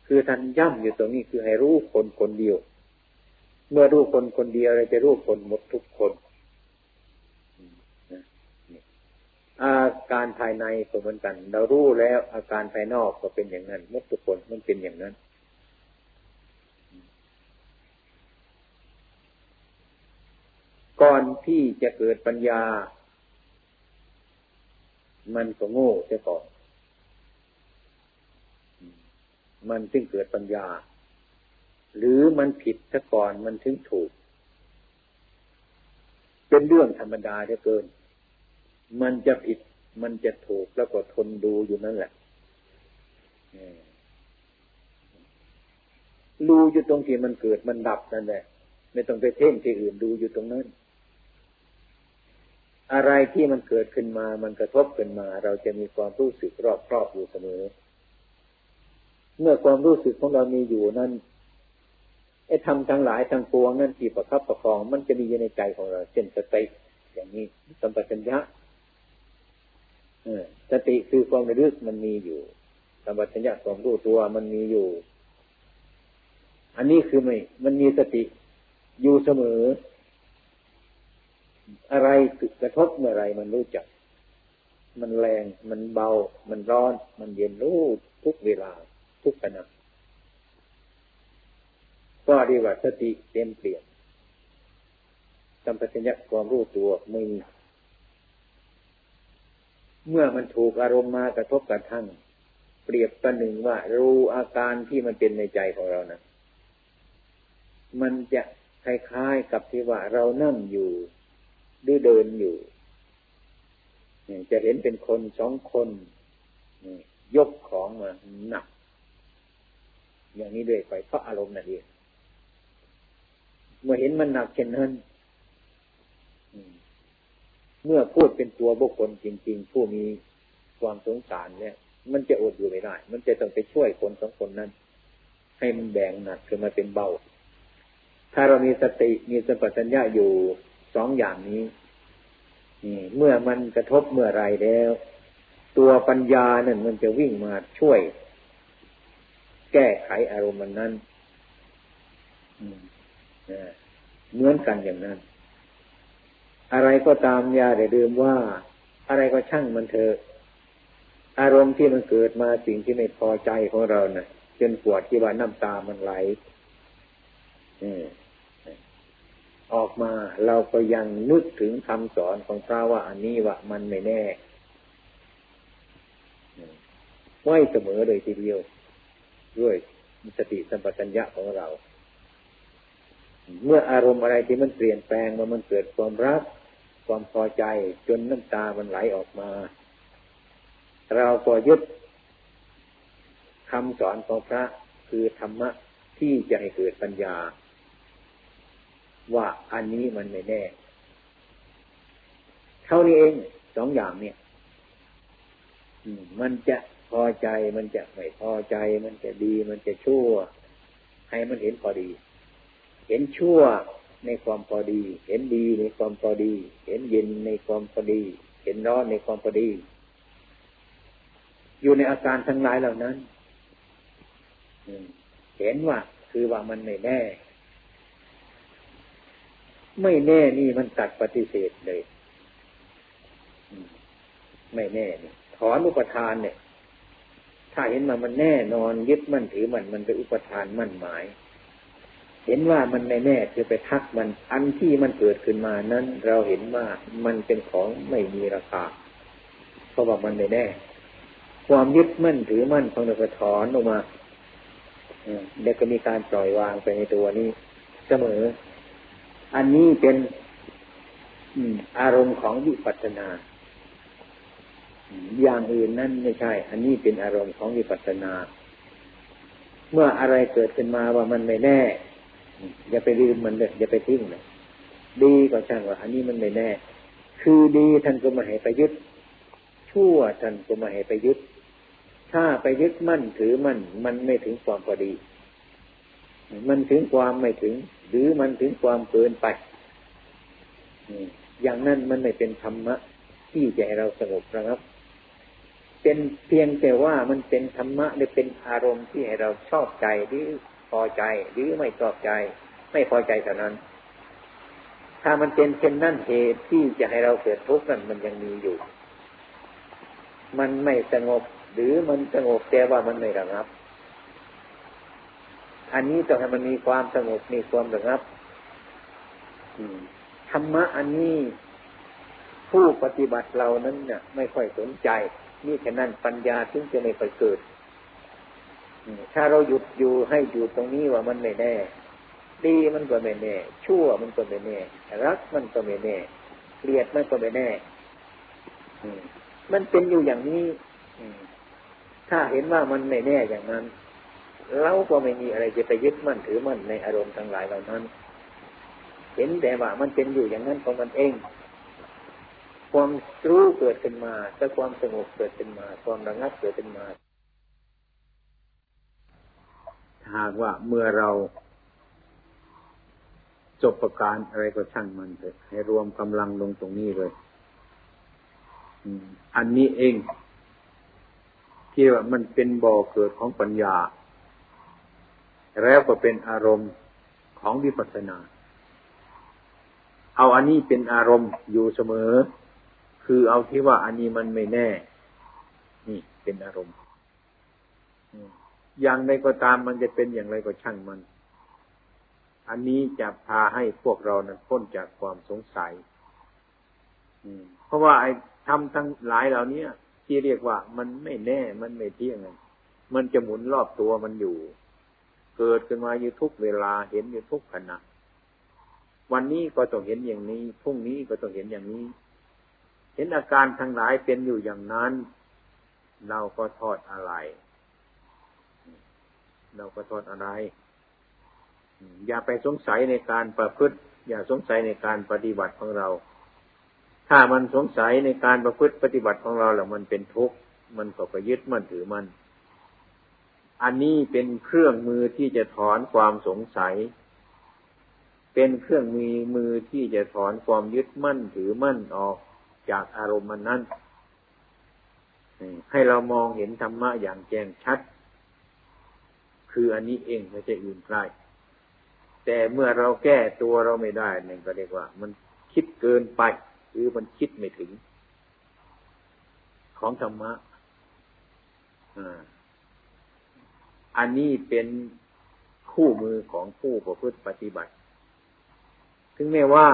คือท่านย่ำอยู่ตรงนี้คือให้รู้คนคนเดียว เมื่อรู้คนคนเดียวเราจะรู้คนหมดทุกคน อาการภายในก็เหมือนกัน เรารู้แล้วอาการภายนอกก็เป็นอย่างนั้นมดทุกคนมันเป็นอย่างนั้นก่อนที่จะเกิดปัญญา มันก็โง่เสียก่อน มันจึงเกิดปัญญา หรือมันผิดซะก่อนมันถึงถูก เป็นเรื่องธรรมดาเหลือเกิน มันจะผิด มันจะถูกแล้วก็ทนดูอยู่นั่นแหละดูอยู่ตรงที่มันเกิดมันดับนั่นแหละไม่ต้องไปเพ่งที่อื่นดูอยู่ตรงนั้น อะไรที่มันเกิดขึ้นมา มันกระทบขึ้นมา เราจะมีความรู้สึกรอบครอบอยู่เสมอ เมื่อความรู้สึกของเรามีอยู่นั้นไอ้ทำทั้งหลายทั้งปวงนั่นที่ประคับประคอง มันจะมีอยู่ในใจของเราเช่นสติอย่างนี้สัมปชัญญะ สติคือความระลึกมันมีอยู่สัมปชัญญะความรู้ตัวมันมีอยู่ อันนี้คือไม่ มันมีสติอยู่เสมอ อะไรกระทบเมื่อไรมันรู้จัก มันแรง มันเบา มันร้อน มันเย็นรู้ทุกเวลา ทุกขณะก็เรียกว่าสติเต็มเปลี่ยนสัมปชัญญะความรู้ตัวไม่มี เมื่อมันถูกอารมณ์มากระทบกระทั่ง เปรียบประหนึ่งว่า รู้อาการที่มันเป็นในใจของเรานะมันจะคล้ายๆกับที่ว่าเรานั่งอยู่หรือเดินอยู่จะเห็นเป็นคนสองคนยกของมาหนัก อย่างนี้ด้วยไปเพราะอารมณ์นั่นเองเมื่อเห็นมันหนักเช่นนั้น เมื่อพูดเป็นตัวบุคคลจริง ๆ ผู้มีความสงสารเนี่ย มันจะอดอยู่ไม่ได้ มันจะต้องไปช่วยคนสองคนนั้น ให้มันแบ่งหนักขึ้นมาเป็นเบา ถ้าเรามีสติมีสัมปชัญญะอยู่สองอย่างนี้เมื่อมันกระทบเมื่อไรแล้ว ตัวปัญญาเนี่ยมันจะวิ่งมาช่วย แก้ไขอารมณ์นั้นเหมือนกันอย่างนั้น อะไรก็ตามอย่าได้ลืมว่า อะไรก็ช่างมันเถอะอารมณ์ที่มันเกิดมาสิ่งที่ไม่พอใจของเรานะ่ะจนปวดที่ว่าน้ำตามันไหลออกมาเราก็ยังนึกถึงคำสอนของพระว่าอันนี้ว่ามันไม่แน่ไว้เสมอเลยทีเดียว ด้วยสติสัมปชัญญะของเรา เมื่ออารมณ์อะไรที่มันเปลี่ยนแปลงมามันเกิดความรัก ความพอใจจนน้ำตามันไหลออกมา เราก็ยึดคำสอนของพระคือธรรมะที่จะให้เกิดปัญญา ว่าอันนี้มันไม่แน่ เท่านี้เองสองอย่างเนี่ยมันจะพอใจมันจะไม่พอใจ มันจะดี มันจะชั่ว ให้มันเห็นพอดี เห็นชั่ว ในความพอดี เห็นดีในความพอดี เห็นเย็นในความพอดี เห็นร้อนในความพอดี อยู่ในอาการทั้งหลายเหล่านั้นเห็นว่าคือว่ามันไม่แน่ ไม่แน่นี่มันตัดปฏิเสธเลยไม่แน่นี่ถอนอุปทานเนี่ย ถ้าเห็นมามันแน่นอนยึดมั่นถือมันมันเป็นอุปทานมั่นหมาย เห็นว่ามันไม่แน่คือไปทักมัน อันที่มันเกิดขึ้นมานั้น เราเห็นว่ามันเป็นของไม่มีราคาเพราะว่ามันไม่แน่ ความยึดมั่นถือมั่นของเราถอนออกมาเดี๋ยวก็มีการปล่อยวางไปในตัวนี้ เสมอ อันนี้เป็นอารมณ์ของวิปัสสนา อย่างอื่นนั่นไม่ใช่ อันนี้เป็นอารมณ์ของวิปัสสนา เมื่ออะไรเกิดขึ้นมาว่ามันไม่แน่ อย่าไปลืมมันเลยอย่าไปทิ้งเลยดีก็ช่างว่า อันนี้มันไม่แน่ คือดีท่านก็มาให้ไปยึดชั่วท่านก็มาให้ไปยึด ถ้าไปยึดมั่นถือมั่นมันไม่ถึงความพอดี มันถึงความไม่ถึง หรือมันถึงความเกินไปอย่างนั้นมันไม่เป็นธรรมะ ที่จะให้เราสงบนะครับ เป็นเพียงแต่ว่ามันเป็นธรรมะหรือเป็นอารมณ์ที่ให้เราชอบใจหรือ อใจ หรือไม่ชอบใจ ไม่พอใจเท่านั้น ถ้ามันเป็นเช่นนั้นเหตุที่จะให้เราเกิดทุกข์นั้นมันยังมีอยู่ มันไม่สงบ หรือมันสงบแต่ว่ามันไม่ระงับ อันนี้ต้องให้มันมีความสงบมีความระงับธรรมะอันนี้ผู้ปฏิบัติเรานั้นเนี่ยไม่ค่อยสนใจ นี่แค่นั้นปัญญาถึงจะไม่ค่อยเกิด ถ้าเราหยุดอยู่ให้อยู่ตรงนี้ว่ามันไม่แน่ ดีมันก็ไม่แน่ ชั่วมันก็ไม่แน่ รักมันก็ไม่แน่เกลียดมันก็ไม่แน่มันเป็นอยู่อย่างนี้ถ้าเห็นว่ามันไม่แน่อย่างนั้นเราก็ไม่มีอะไรจะไปยึดมั่นถือมั่นในอารมณ์ทั้งหลายเหล่านั้น เห็นแต่ว่ามันเป็นอยู่อย่างนั้นของมันเอง ความรู้เกิดขึ้นมาแต่ความสงบเกิดขึ้นมา ความระงับเกิดขึ้นมา หากว่าเมื่อเราจบประการอะไรก็ช่างมันเถอะให้รวมกำลังลงตรงนี้เลยอันนี้เองที่ว่ามันเป็นบ่อเกิดของปัญญา แล้วก็เป็นอารมณ์ของวิปัสสนา เอาอันนี้เป็นอารมณ์อยู่เสมอ คือเอาที่ว่าอันนี้มันไม่แน่ นี่เป็นอารมณ์ อย่างใดก็ตามมันจะเป็นอย่างไรก็ช่างมัน อันนี้จะพาให้พวกเรานั้นพ้นจากความสงสัยเพราะว่าไอ้ทำทั้งหลายเหล่านี้ที่เรียกว่ามันไม่แน่มันไม่เที่ยงมันจะหมุนรอบตัวมันอยู่ เกิดขึ้นมาอยู่ทุกเวลาเห็นอยู่ทุกขณะวันนี้ก็ต้องเห็นอย่างนี้พรุ่งนี้ก็ต้องเห็นอย่างนี้ เห็นอาการทั้งหลายเป็นอยู่อย่างนั้น เราก็ทอดอะไร เราก็ทอดอะไร อย่าไปสงสัยในการประพฤติ อย่าสงสัยในการปฏิบัติของเรา ถ้ามันสงสัยในการประพฤติปฏิบัติของเราแล้วมันเป็นทุกข์มันก็ไปยึดมั่นถือมัน อันนี้เป็นเครื่องมือที่จะถอนความสงสัย เป็นเครื่องมือมือที่จะถอนความยึดมั่นถือมั่นออกจากอารมณ์มันนั้นให้เรามองเห็นธรรมะอย่างแจ้งชัด คืออันนี้เองไม่ใช่อื่นไกลแต่เมื่อเราแก้ตัวเราไม่ได้นี่ก็เรียกว่า มันคิดเกินไป หรือมันคิดไม่ถึง ของธรรมะอันนี้เป็นคู่มือของผู้ประพฤติปฏิบัติ ถึงแม้ว่า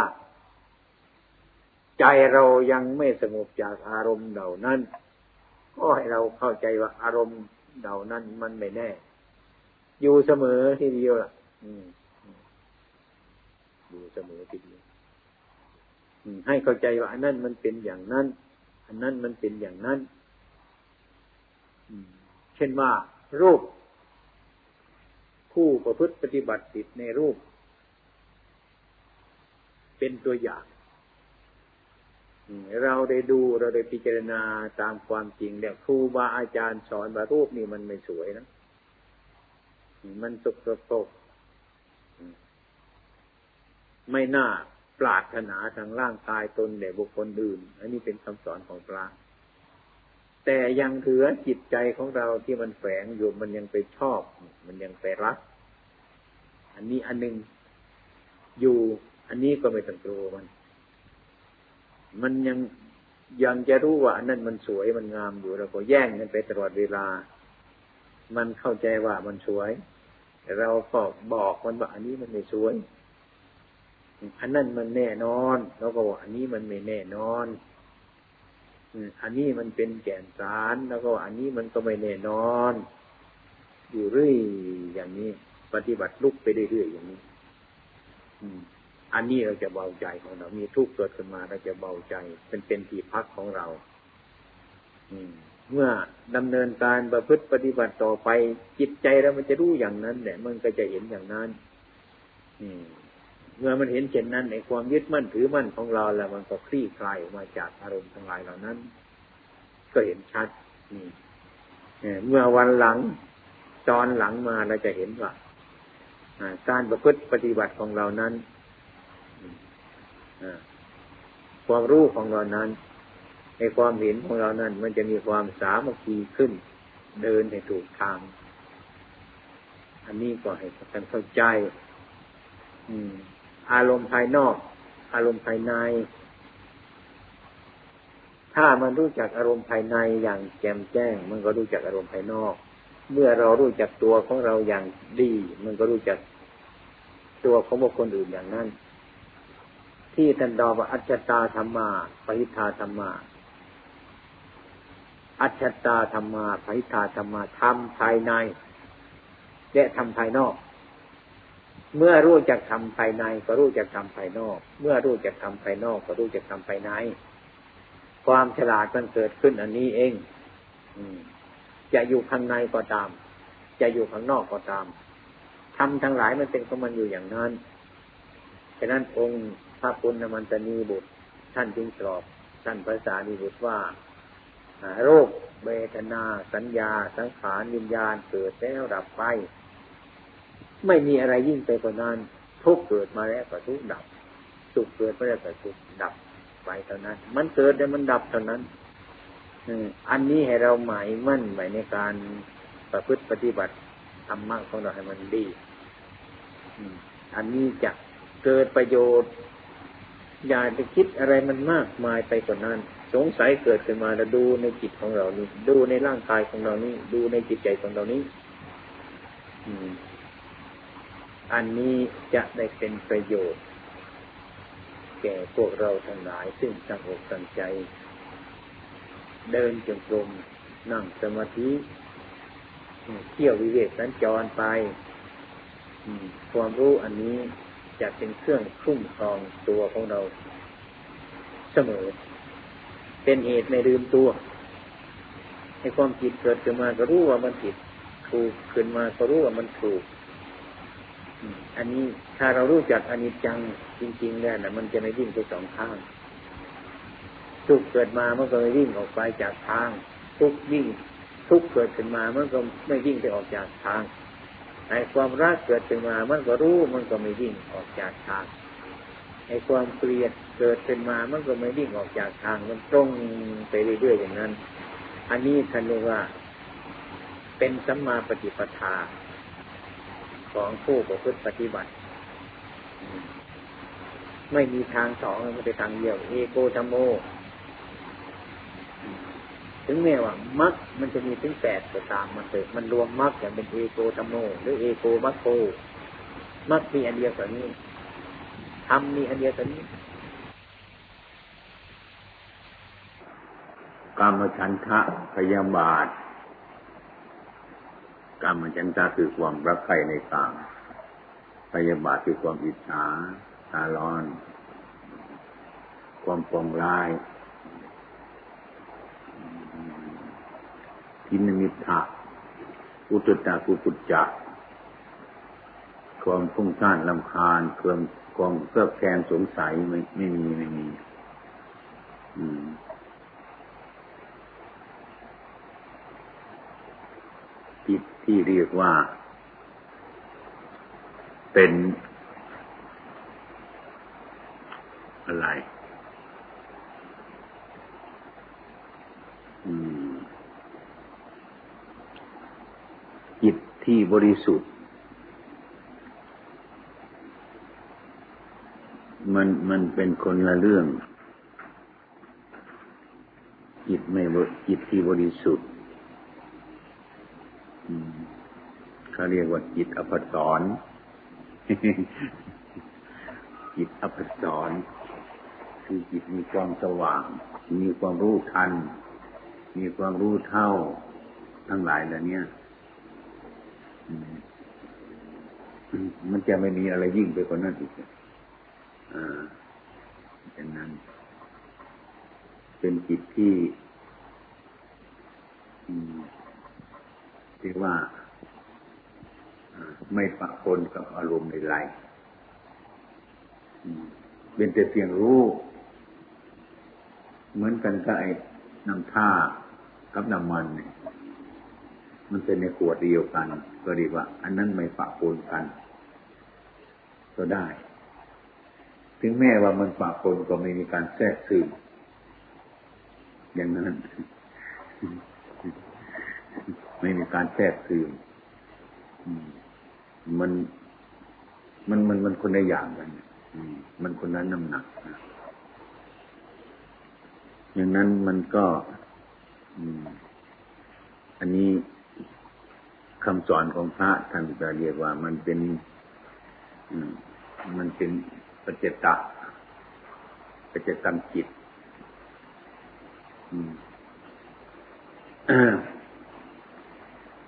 ใจเรายังไม่สงบจากอารมณ์เหล่านั้นก็ให้เราเข้าใจว่าอารมณ์เหล่านั้นมันไม่แน่ อยู่เสมอทีเดียวล่ะอยู่เสมอทีเดียวให้เข้าใจว่าอันนั้นมันเป็นอย่างนั้น อันนั้นมันเป็นอย่างนั้นเช่นว่ารูป ผู้ประพฤติปฏิบัติติดในรูป เป็นตัวอย่างเราได้ดูเราได้พิจารณาตามความจริงแล้วครูบาอาจารย์สอนว่ารูปนี่มันไม่สวยนะ มันสกปรกไม่น่าปรารถนาทางร่างกายตนแด่บุคคลอื่น อันนี้เป็นคำสอนของพระแต่ยังถือจิตใจของเราที่มันแฝงอยู่มันยังไปชอบ มันยังไปรัก อันนี้อันหนึ่งอยู่ อันนี้ก็ไม่ต้องกลัวมัน มันยังยังจะรู้ว่าอันนั้นมันสวยมันงามอยู่เราก็แย่งกันไปตลอดเวลา มันเข้าใจว่ามันสวย แต่เราก็บอกมันว่า อันนี้มันไม่สวย อันนั้นมันแน่นอนแล้วก็ว่าอันนี้มันไม่แน่นอนอันนี้มันเป็นแก่นสารแล้วก็อันนี้มันก็ไม่แน่นอน อยู่เรื่อยอย่างนี้ ปฏิบัติลุกไปเรื่อยๆอย่างนี้อันนี้เราจะเบาใจของเรา มีทุกข์เกิดขึ้นมาเราจะเบาใจ เป็นเป็นที่พักของเรา เมื่อดำเนินการประพฤติปฏิบัติต่อไป จิตใจเรามันจะรู้อย่างนั้นแหละมันก็จะเห็นอย่างนั้นอืมเมื่อมันเห็นเช่นนั้นในความยึดมั่นถือมั่นของเราแล้วมันก็คลี่คลายออกมาจากอารมณ์ทั้งหลายเหล่านั้น ก็เห็นชัดนี่เมื่อวันหลังตอนหลังมาเราจะเห็นว่าการประพฤติปฏิบัติของเรานั้นความรู้ของเรานั้น ในความเห็นของเรานั้น มันจะมีความสามัคคีขึ้น เดินในถูกทาง อันนี้ก็ให้ท่านเข้าใจอารมณ์ภายนอก อารมณ์ภายใน ถ้ามันรู้จักอารมณ์ภายในอย่างแจ่มแจ้ง มันก็รู้จักอารมณ์ภายนอก เมื่อเรารู้จักตัวของเราอย่างดี มันก็รู้จักตัวของบุคคลอื่นอย่างนั้น ที่ท่านดอว่าอัจจตาธรรมาปหิทาธรรมา อัจฉตาธรรมาปหิทาธรรมาทำภายใน และทำภายนอก เมื่อรู้จักทำภายใน ก็รู้จักทำภายนอก เมื่อรู้จักทำภายนอก ก็รู้จักทำภายใน ความฉลาดมันเกิดขึ้นอันนี้เองจะอยู่ข้างในก็ตาม จะอยู่ข้างนอกก็ตามทำทั้งหลายมันเป็นของมันอยู่อย่างนั้นฉะนั้นองค์พระปุณณมันตนีบุตร ท่านจึงตอบท่านภาษาดีบุตรว่า รคเบทนา สัญญา สังขารวิญญาณเกิดแล้วดับไป ไม่มีอะไรยิ่งไปกว่านั้นทุกเกิดมาแล้วก็ทุกดับสุขเกิดมาแล้วก็สุขดับไปเท่านั้น มันเกิดแต่มันดับเท่านั้นอันนี้ให้เราหมายมั่นไว้ในการประพฤติปฏิบัติธรรมะของเราให้มันดีอันนี้จะเกิดประโยชน์ อย่าไปคิดอะไรมันมากมายไปกว่านั้น สงสัยเกิดขึ้นมาแล้วดูในจิตของเรานี่ดูในร่างกายของเรานี่ดูในจิตใจของเรานี้อันนี้จะได้เป็นประโยชน์ แก่พวกเราทั้งหลาย ซึ่งตั้งอกตั้งใจ เดินจงกรมนั่งสมาธิเที่ยววิเวกสัญจรไปความรู้อันนี้จะเป็นเครื่องคุ้มครองตัวของเราเสมอ เป็นเหตุไม่ลืมตัวให้ความผิดเกิดขึ้นมาก็รู้ว่ามันผิดถูกขึ้นมาก็รู้ว่ามันถูก อันนี้ถ้าเรารู้จักอนิจจังจริง ๆ แล้วนะมันจะไม่วิ่งไปสองข้าง ทุกเกิดมามันก็ไม่วิ่งออกไปจากทาง ทุกวิ่ง ทุกเกิดขึ้นมามันก็ไม่วิ่งไปออกจากทางไอ้ความรักเกิดขึ้นมามันก็รู้มันก็ไม่วิ่งออกจากทาง ไอ้ความเกลียดเกิดขึ้นมามันก็ไม่วิ่งออกจากทางมันตรงไปเรื่อยๆอย่างนั้น อันนี้ท่านเรียกว่า เป็นสัมมาปฏิปทาของผู้ประพฤติปฏิบัติ ไม่มีทางสองมันเป็นทางเดียว เอโกธรรมโม ถึงแม้ว่ามักมันจะมีถึงแปดก็ตามมันเกิดมันรวมมักอย่างเป็นเอโกธรรมโม หรือเอโกมัคโคมักมีอันเดียวกัน นี้ทำมีอันเดียวกันนี้กรรมชันทะพยาบาทกรรมฉันทะคือความรักใครในกามพยาบาทคือความอิจฉาตาร้อน ความปองร้ายทินมิทะอุตตะกุตุจัก ความฟุ้งซ่านลำคาญความความเกื้อแกนสงสัยไม่ไม่มีไม่มี อืมจิตที่เรียกว่า เป็น อะไรจิตที่บริสุทธิ์ มันมันเป็นคนละเรื่อง จิตไม่จิตที่บริสุทธิ์เขาเรียกว่าจิตอภสรจิตอภสรคือจิตมีความสว่าง มีความรู้ทัน มีความรู้เท่า ทั้งหลายเหล่านี้มันจะไม่มีอะไรยิ่งไปกว่านั้นอีก อ่าเป็นนั้น เป็นจิตที่ที่ว่าไม่ปะปนกับอารมณ์ใดเป็นแต่เพียงรู้ เหมือนกันกับไอ้น้ำท่ากับน้ำมันเนี่ยมันเป็นในขวดเดียวกัน ก็ดีว่า อันนั้นไม่ปะปนกัน ก็ได้ ถึงแม้ว่ามันปะปนก็ไม่มีการแทรกซึมอย่างนั้น ไม่มีการแทรกซึมมันมันมันมันคนละอย่างกันมันคนนั้นน้ำหนักอย่างนั้นมันก็อันนี้คำสอนของพระท่านจะเรียกว่ามันเป็นมันเป็น ปัจเจตะปัจเจตังจิต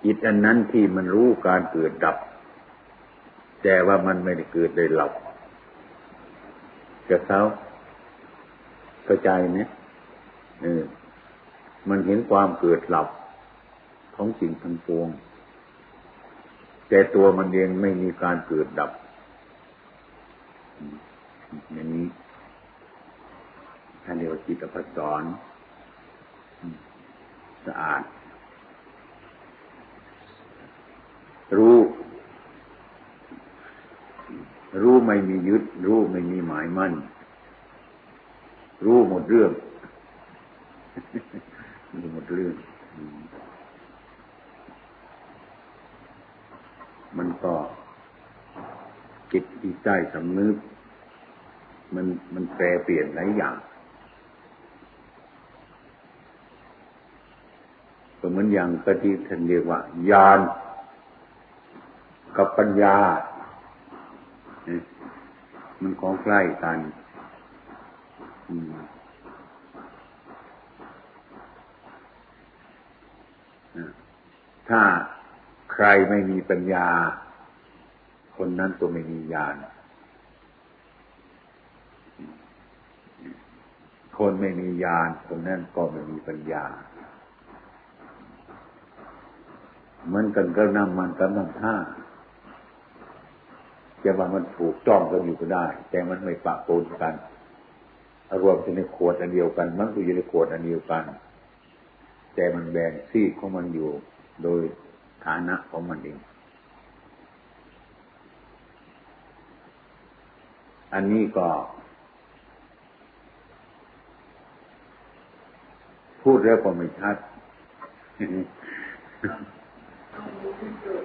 จิตอันนั้นที่มันรู้การเกิดดับ แต่ว่ามันไม่ได้เกิดได้หลับกับเขาเข้าใจไหมเออมันเห็นความเกิดหลับของสิ่งทั้งปวง แต่ตัวมันเองไม่มีการเกิดดับ อย่างนี้ท่านเรียกว่าจิตพัสอนสะอาด รู้ รู้ไม่มียึด รู้ไม่มีหมายมั่น รู้หมดเรื่องรู้หมดเรื่อง มันก็จิตที่ใจสำนึก มันมันแปรเปลี่ยนหลายอย่างก็เหมือนอย่างกที่ท่านเรียกว่า ญาณกับปัญญา มันของใกล้กันถ้าใครไม่มีปัญญา คนนั้นตัวไม่มีญาณ คนไม่มีญาณคนนั้นก็ไม่มีปัญญา เหมือนกันก็นั่งมันกับนั่งท่าจะว่ามันถูกจ้องกันอยู่ก็ได้ แต่มันไม่ปะปนกันรวมอยู่ในขวดอันเดียวกัน มันก็อยู่ในขวดอันเดียวกัน แต่มันแบ่งซีกของมันอยู่โดยฐานะของมันเองอันนี้ก็ พูดแล้วก็ไม่ชัด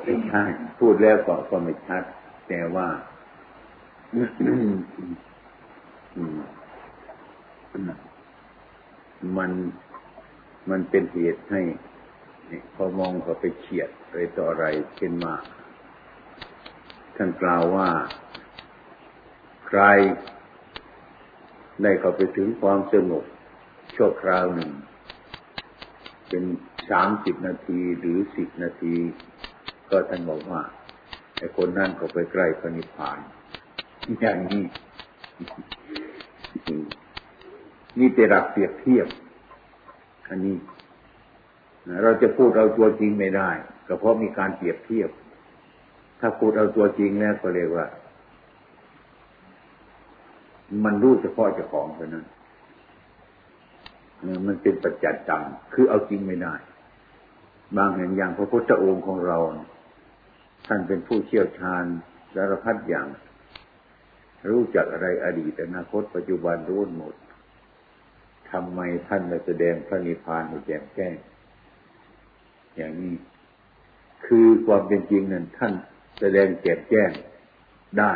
ไม่ใช่พูดแล้วก็ก็ไม่ชัด แต่ว่ามันมันเป็นเหตุให้พอมองเขาไปเฉียดไรต่ออะไรขึ้นมาท่านกล่าวว่าใครได้เข้าไปถึงความสงบชั่วคราวหนึ่ง เป็นสามสิบนาทีหรือสิบนาที ก็ท่านบอกว่าไอ้คนนั่นก็ไปใกล้พระนิพพานอย่างนี้นี่เป็นรักเปรียบเทียบ อันนี้เราจะพูดเอาตัวจริงไม่ได้ก็เพราะมีการเปรียบเทียบ ถ้าพูดเอาตัวจริงแล้วก็เรียกว่า มันรู้เฉพาะเจ้าของเท่านั้น มันเป็นปัจจัดจังคือเอาจริงไม่ได้ บางแห่งอย่างพระพุทธองค์ของเรา ท่านเป็นผู้เชี่ยวชาญสารพัดอย่าง รู้จักอะไรอดีตอนาคตปัจจุบันรู้หมดทำไมท่านมาแสดงพระนิพพานให้แจ่มแจ้ง อย่างนี้ คือความเป็นจริงนั้นท่านแสดงแจ่มแจ้งได้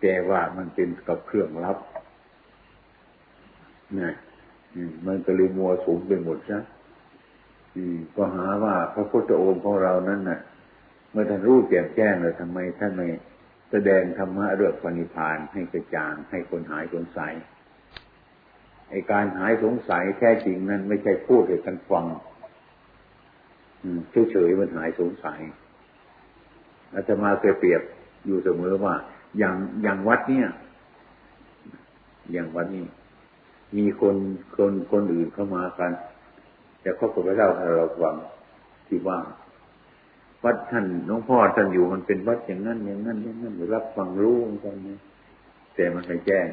แต่ว่ามันเป็นกับเครื่องลับ นี่มันก็เลยมัวสูงไปหมดซะก็หาว่าพระพุทธองค์ของเรานั้นน่ะ เมื่อท่านรู้แจ่มแจ้งแล้วทำไมท่านไม่แสดงธรรมะเรื่องปณิพานให้กระจ่างให้คนหายสงสัยไอการหายสงสัยแท้จริงนั้นไม่ใช่พูดให้กันฟังเฉยๆมันหายสงสัยอาตมาเคยเปรียบอยู่เสมอว่า อย่างอย่างวัดเนี่ย อย่างวัดนี้ มีคนคนคนอื่นเข้ามากัน แต่เขาก็ไปเล่าให้เราฟังที่ว่าวัดท่านน้องพ่อท่านอยู่มันเป็นวัดอย่างนั้นอย่างนั้นอย่างนั้นรับฟังรู้กันนะแต่มันไม่แจ้ง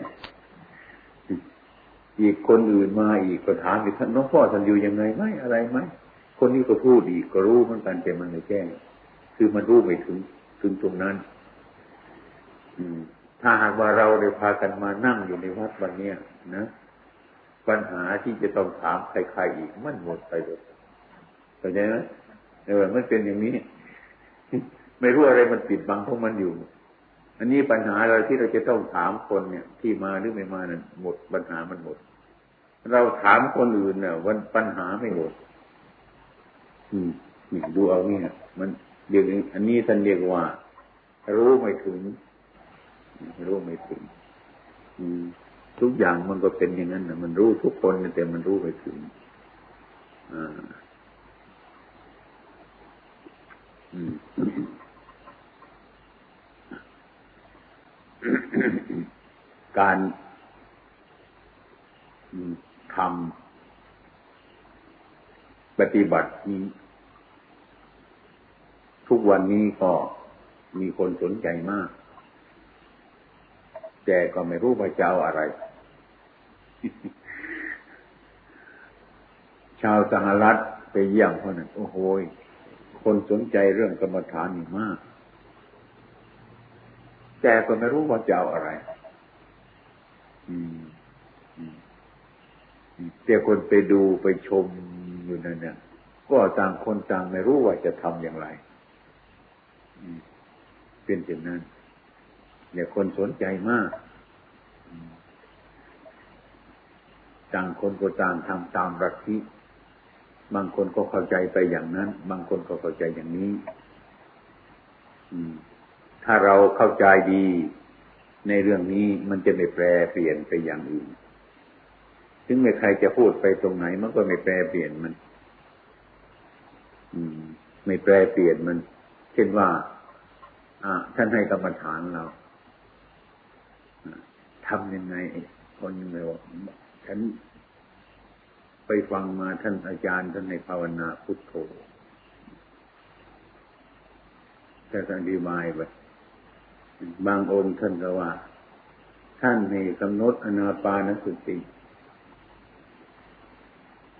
อีกคนอื่นมาอีกก็ถามอีกท่านน้องพ่อท่านอยู่ยังไงไหมอะไรไหมคนนี้ก็พูดอีกก็รู้เหมือนกันแต่มันไม่แจ้ง คือมันรู้ไม่ถึงถึงตรงนั้น อืม ถ้าหากว่าเราได้พากันมานั่งอยู่ในวัดวันเนี้ยนะ ปัญหาที่จะต้องถามใครๆอีกมันหมดไปเลยเข้าใจไหมเออมันเป็นอย่างนี้ ไม่รู้อะไรมันปิดบังพวกมันอยู่ อันนี้ปัญหาอะไรที่เราจะต้องถามคนเนี่ย ที่มาหรือไม่มาเนี่ยหมดปัญหามันหมด เราถามคนอื่นเนี่ยวันปัญหาไม่หมด อืมดูเอาเนี่ยมันเรียกอันนี้ท่านเรียกว่า รู้ไม่ถึง รู้ไม่ถึง อืม ทุกอย่างมันก็เป็นอย่างนั้นนะมันรู้ทุกคนแต่มันรู้ไม่ถึงอ่าการทำปฏิบัตินี้ ทุกวันนี้ก็มีคนสนใจมาก แต่ก็ไม่รู้ว่าจะเอาอะไร ชาวสหรัฐไปเยี่ยมคนนั้นโอ้โหคนสนใจเรื่องกรรมฐานนี่มากแต่ก็ไม่รู้ว่าจะเอาอะไร อืมแต่คนไปดูไปชมอยู่นั่นเนี่ย ก็ต่างคนต่างไม่รู้ว่าจะทำอย่างไร เป็นเช่นนั้น เนี่ยคนสนใจมากต่างคนก็ต่างทำตามรัทิบางคนก็เข้าใจไปอย่างนั้น บางคนก็เข้าใจอย่างนี้ถ้าเราเข้าใจดีในเรื่องนี้มันจะไม่แปรเปลี่ยนไปอย่างอื่น ถึงไม่ใครจะพูดไปตรงไหน มันก็ไม่แปรเปลี่ยนมัน อืม ไม่แปรเปลี่ยนมัน เช่นว่า อ่าท่านให้กรรมฐานเรา ทำยังไงคนยังไงว่าฉันไปฟังมาท่านอาจารย์ท่านในภาวนาพุทโธแต่ท่านอธิบายไปบางองค์ท่านก็ว่า ท่านให้กำหนดอนาปานสติ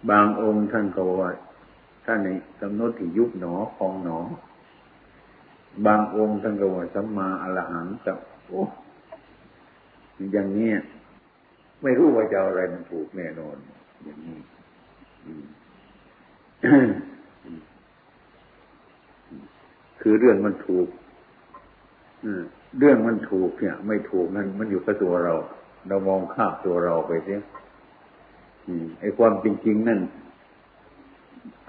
บางองค์ท่านก็ว่า ท่านในกำหนดที่ยุบหนอพองหนอ บางองค์ท่านก็ว่าสัมมาอรหังกับโอ้ อย่างนี้ไม่รู้ว่าจะอะไรมันถูกแน่นอน อย่างนี้คือเรื่องมันถูกเรื่องมันถูกเนี่ย ไม่ถูกนั่นมันอยู่กับตัวเรา เรามองข้ามตัวเราไปเสียไอ้ความจริงๆนั่น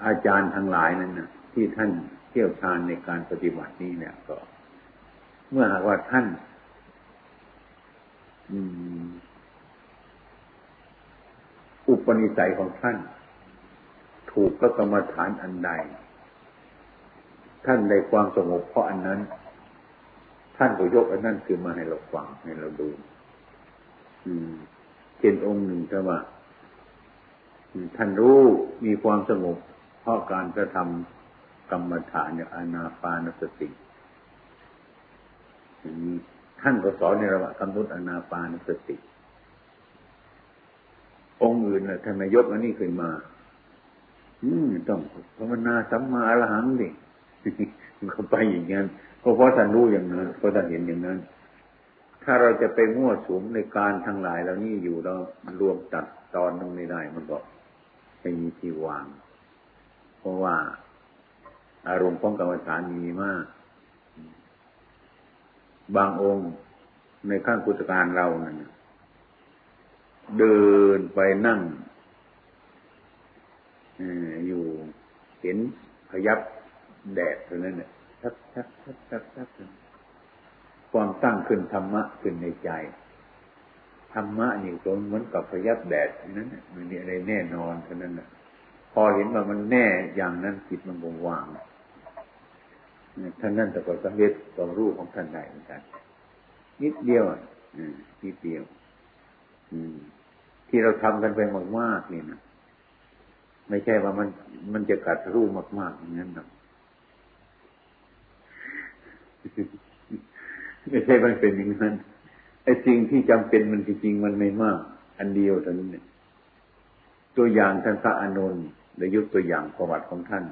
อาจารย์ทั้งหลายนั่นนะที่ท่านเที่ยวชาญในการปฏิบัตินี้เนี่ย ก็ เมื่อหากว่าท่าน อุปนิสัยของท่าน ถูกก็กรรมฐานอันใด ท่านได้ความสงบเพราะอันนั้น ท่านก็ยกอันนั้นคือมาให้เราฟังให้เราดู อืมเช่นองค์หนึ่งแต่ว่าท่านรู้มีความสงบ เพราะการกระทำกรรมฐานอย่างอนาปานสติอย่างนี้ ท่านก็สอนในระหว่างกำหนดอนาปานสติ องค์อื่นนะท่านนายกอันนี้ขึ้นมา อืมต้องภาวนาสัมมาอรหังดิมันก็ไปอย่างนั้นเพราะเพราะท่านรู้อย่างนั้นเพราะท่านเห็นอย่างนั้น ถ้าเราจะไปมั่วสุมในการทั้งหลายเหล่านี้อยู่เรารวมตัดตอนลงไม่ได้มันก็ไม่มีที่วาง เพราะว่า อารมณ์ของกรรมฐานมีมาก บางองค์ในขั้นพุทธการเรานั่นเดินไปนั่งอยู่เห็นพยับแดดตรงนั้นเนี่ยชักชักชักชักชักความตั้งขึ้นธรรมะขึ้นในใจธรรมะนี่ก็เหมือนกับพยับแดดนั้นมันมีอะไรแน่นอนเท่านั้นนะพอเห็นว่ามันแน่อย่างนั้นจิตมันคงวาง ท่านนั่นแต่ก็สังเกตความรู้ของท่านได้เหมือนกันนิดเดียวนิดเดียวที่เราทำกันไปมากๆนี่นะไม่ใช่ว่ามันมันจะกัดรู้มากๆอย่างนั้นหรอกไม่ใช่มันเป็นอย่างนั้นไอ้สิ่งที่จำเป็นมันจริงๆมันไม่มาก อันเดียวเท่านั้นเนี่ยตัวอย่างท่านพระอานนท์ได้ยกตัวอย่างประวัติของท่าน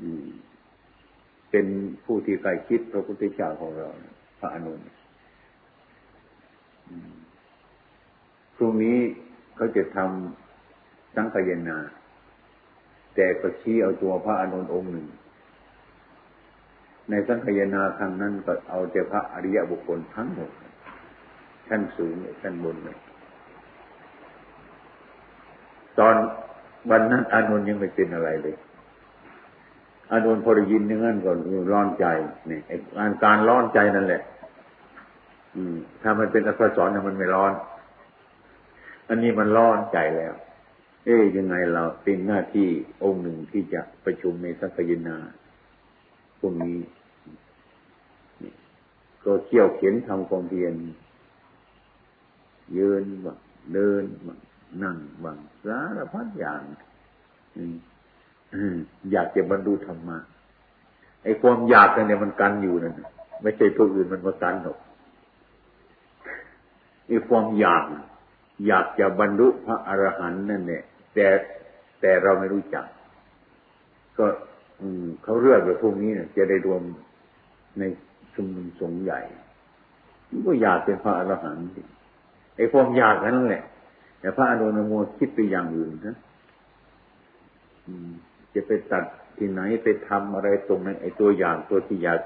อืม เป็นผู้ที่ใกล้คิดพระพุทธเจ้าของเรา พระอานนพรุ่งนี้เขาจะทำสังขยนา แต่ก็ชี้เอาตัวพระอานนองค์หนึ่ง ในสังขยนาครั้งนั้นก็เอาแต่พระอริยบุคคลทั้งหมดชั้นสูงชั้นบนเลยตอนวันนั้นอานนท์ยังไม่เป็นอะไรเลย อานนท์พอได้ยินอย่างนั้นก็ร้อนใจนี่อ้การร้อนใจนั่นแหละ อืม ถ้ามันเป็นอักษรเนี่ยมันไม่ร้อน อันนี้มันร้อนใจแล้ว เอ๊ยยังไงเราเป็นหน้าที่องค์หนึ่งที่จะประชุมในสักยนาพวกนี้ก็เขี่ยวเขียนทำความเพียรยืนบ้างเดินบ้างนั่งบ้างสารพัดอย่างอ อยากจะบรรลุธรรมะไอ้ความอยากเนี่ยมันกันอยู่นั่นไม่ใช่ตัวอื่นมันมากันหรอกไอ้ความอยาก อยากจะบรรลุพระอรหันต์นั่นเนี่ยแต่แต่เราไม่รู้จัก ก็เขาเลือกแบบพวกนี้เนี่ยจะได้รวมในชุมนุมสงฆ์ใหญ่ก็อยากเป็นพระอรหันต์ไอ้ความอยากนั่นแหละ แต่พระอนุนโมคิดไปอย่างอื่นนะ จะไปตัดที่ไหนไปทำอะไรตรงนั้นไอ้ตัวอย่างตัวที่อยาก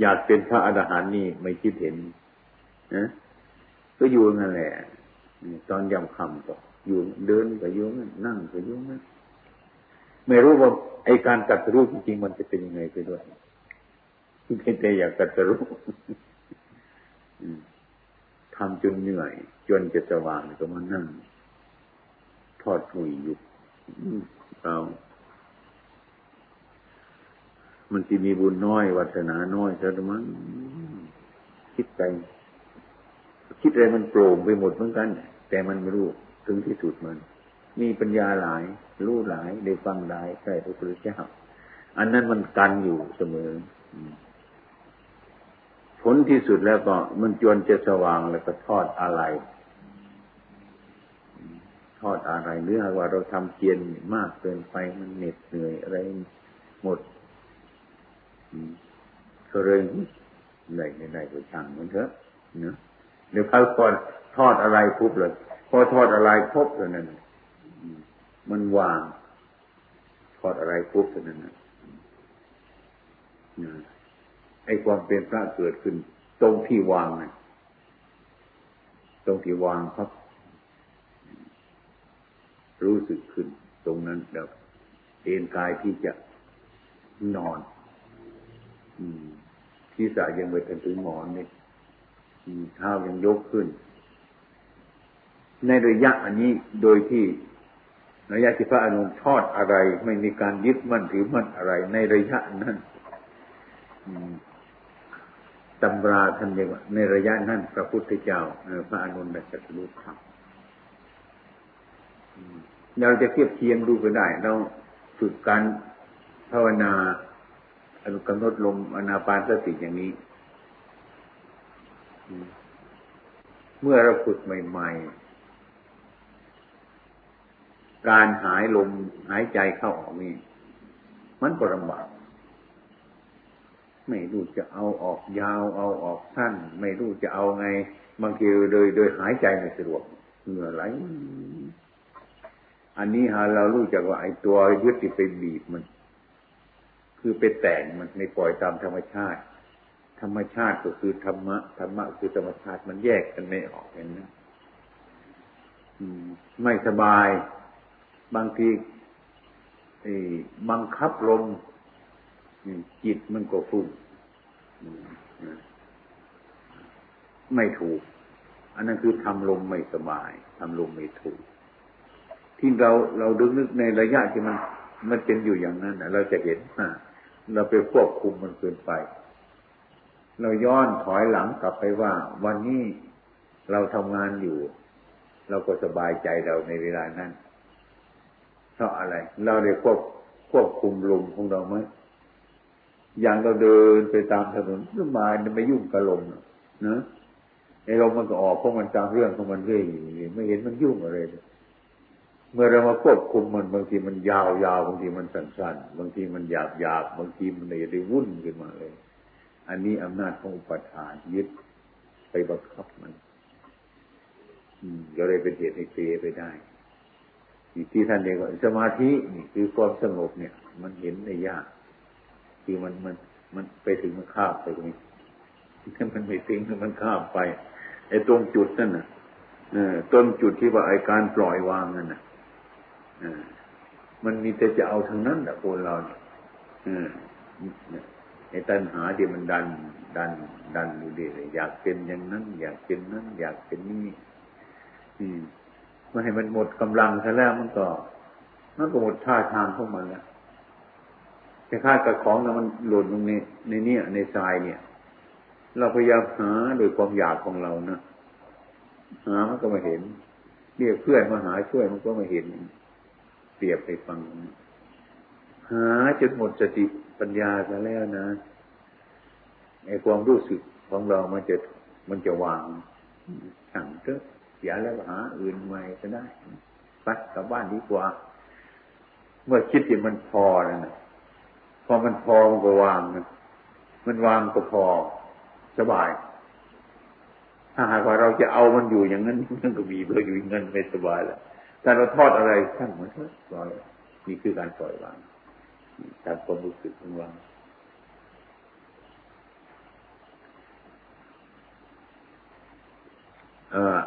อยากเป็นพระอรหันต์นี่ไม่คิดเห็นนะก็อยู่นั่นแหละตอนยำคำก็อยู่เดินก็อยู่นั่นนั่งก็อยู่นั่นไม่รู้ว่าไอ้การกัดรู้จริงๆมันจะเป็นยังไงไปด้วยเพียงแต่อยากกัดรู้ทำจนเหนื่อย จนจะสว่างก็มานั่งทอดหุยอยู่เรา มันจะมีบุญน้อยวัฒนาน้อยเท่านั้นคิดไป คิดอะไรมันโปร่งไปหมดเหมือนกัน แต่มันไม่รู้ถึงที่สุดมัน มีปัญญาหลาย รู้หลายได้ฟังหลายใช่พระพุทธเจ้าอันนั้นมันกันอยู่เสมอผลที่สุดแล้วก็มันจวนจะสว่างแล้วก็ทอดอะไร ทอดอะไรเนื้อว่าเราทำเพียนมากเกินไปมันเหน็ดเหนื่อยอะไรหมด เลยไหนไหนก็ช่างมันเถอะเนาะเดี๋ยวเขาก่อนทอดอะไรปุ๊บเลยพอทอดอะไรพบเท่านั้นมันวาง ทอดอะไรปุ๊บเท่านั้นนะไอ้ความเป็นพระเกิดขึ้น ตรงที่วางนะตรงที่วางครับ รู้สึกขึ้น ตรงนั้นเดี๋ยวเอนกายที่จะนอน ที่สายังไปถึงหมอนนี่เท้ายังยกขึ้น ในระยะอันนี้โดยที่ระยะที่พระอนุทอดอะไร ไม่มีการยึดมั่นถือมั่นอะไร ในระยะนั้นตำราท่านยังว่าในระยะนั้นพระพุทธเจ้าพระอนุนได้ตรัสรู้ธรรมเราจะเทียบเทียงดูก็ได้ เราฝึกการภาวนา กำหนดลมอนาปานสติอย่างนี้ เมื่อเราฝึกใหม่ ๆ การหายลมหายใจเข้าออกนี่มันก็ลำบากไม่รู้จะเอาออกยาว เอาออกสั้น ไม่รู้จะเอาไง บางทีโดยโดยหายใจไม่สะดวกเหงื่อไหลอันนี้ฮะเรารู้จักว่าไอ้ตัวยึดติดไปบีบมัน คือไปแต่งมันไม่ปล่อยตามธรรมชาติ ธรรมชาติก็คือธรรมะธรรมะคือธรรมชาติมันแยกกันไม่ออกเห็นนะไม่สบาย บางทีบังคับลมจิตมันก็ฟุ้งไม่ถูก อันนั้นคือทำลมไม่สบายทำลมไม่ถูก ที่เราเราดึกนึกในระยะที่มัน มันเป็นอยู่อย่างนั้นเราจะเห็นว่า เราไปควบคุมมันเกินไป เราย้อนถอยหลังกลับไปว่า วันนี้เราทำงานอยู่ เราก็สบายใจเราในเวลานั้นเพราะอะไร เราได้ควบควบคุมลมของเราไหมอย่างเราเดินไปตามถนนสบายไม่ยุ่งกับลมนะไอ้ลมมันก็ออกเพราะมันตามเรื่องของมันเรื่อยไม่เห็นมันยุ่งอะไรเลย เมื่อเรามาควบคุมมันบางทีมันยาวยาวบางทีมันสั้นๆบางทีมันหยาบหยาบบางทีมันเลยได้วุ่นขึ้นมาเลย อันนี้อำนาจของอุปทานยึดไปบังคับมันอืมก็เลยเป็นเหตุให้เสียไปได้ที่ท่านเรียกว่าสมาธินี่คือความสงบเนี่ย มันเห็นได้ยากคือมันมันมันไปถึงมันข้ามไปตรงนี้ถ้ามันไม่ถึงมันข้ามไปไอ้ตรงจุดนั่นน่ะต้นจุดที่ว่าไอ้การปล่อยวางนั่นน่ะ มันมีแต่จะเอาทางนั้นแหละคนเราเนี่ยไอ้ตัณหาที่มันดัน ดัน ดันอยู่ดีเลยอยากเป็นอย่างนั้น อยากเป็นนั้น อยากเป็นนี่อืมม่ให้มันหมดกำลังซะแล้วมันก็มันก็หมดท่าทางของมันแล้วแต่ค่ากับของนะมันหล่นลงในในเนี้ยในทรายเนี่ย เราพยายามหาโดยความอยากของเรานะหามันก็มาเห็นเรียกเพื่อนมาหาช่วยมันก็มาเห็น เปรียบไปฟังหาจนหมดสติปัญญาซะแล้วนะไอ้ความรู้สึกของเรามันจะมันจะวางสั่งเถอะอย่าแล้วหาอื่นใหม่ก็ได้ไปกลับบ้านดีกว่า เมื่อคิดที่มันพอแล้วนะพอมันพอมันก็วางนะมันวางก็พอสบาย ถ้าหากว่าเราจะเอามันอยู่อย่างนั้นมันก็มีเพื่ออยู่อย่างนั้นไม่สบายแล้ว แต่เราทอดอะไรช่างมันเถอะปล่อยนี่คือการปล่อยวางตามความรู้สึกของวางเออ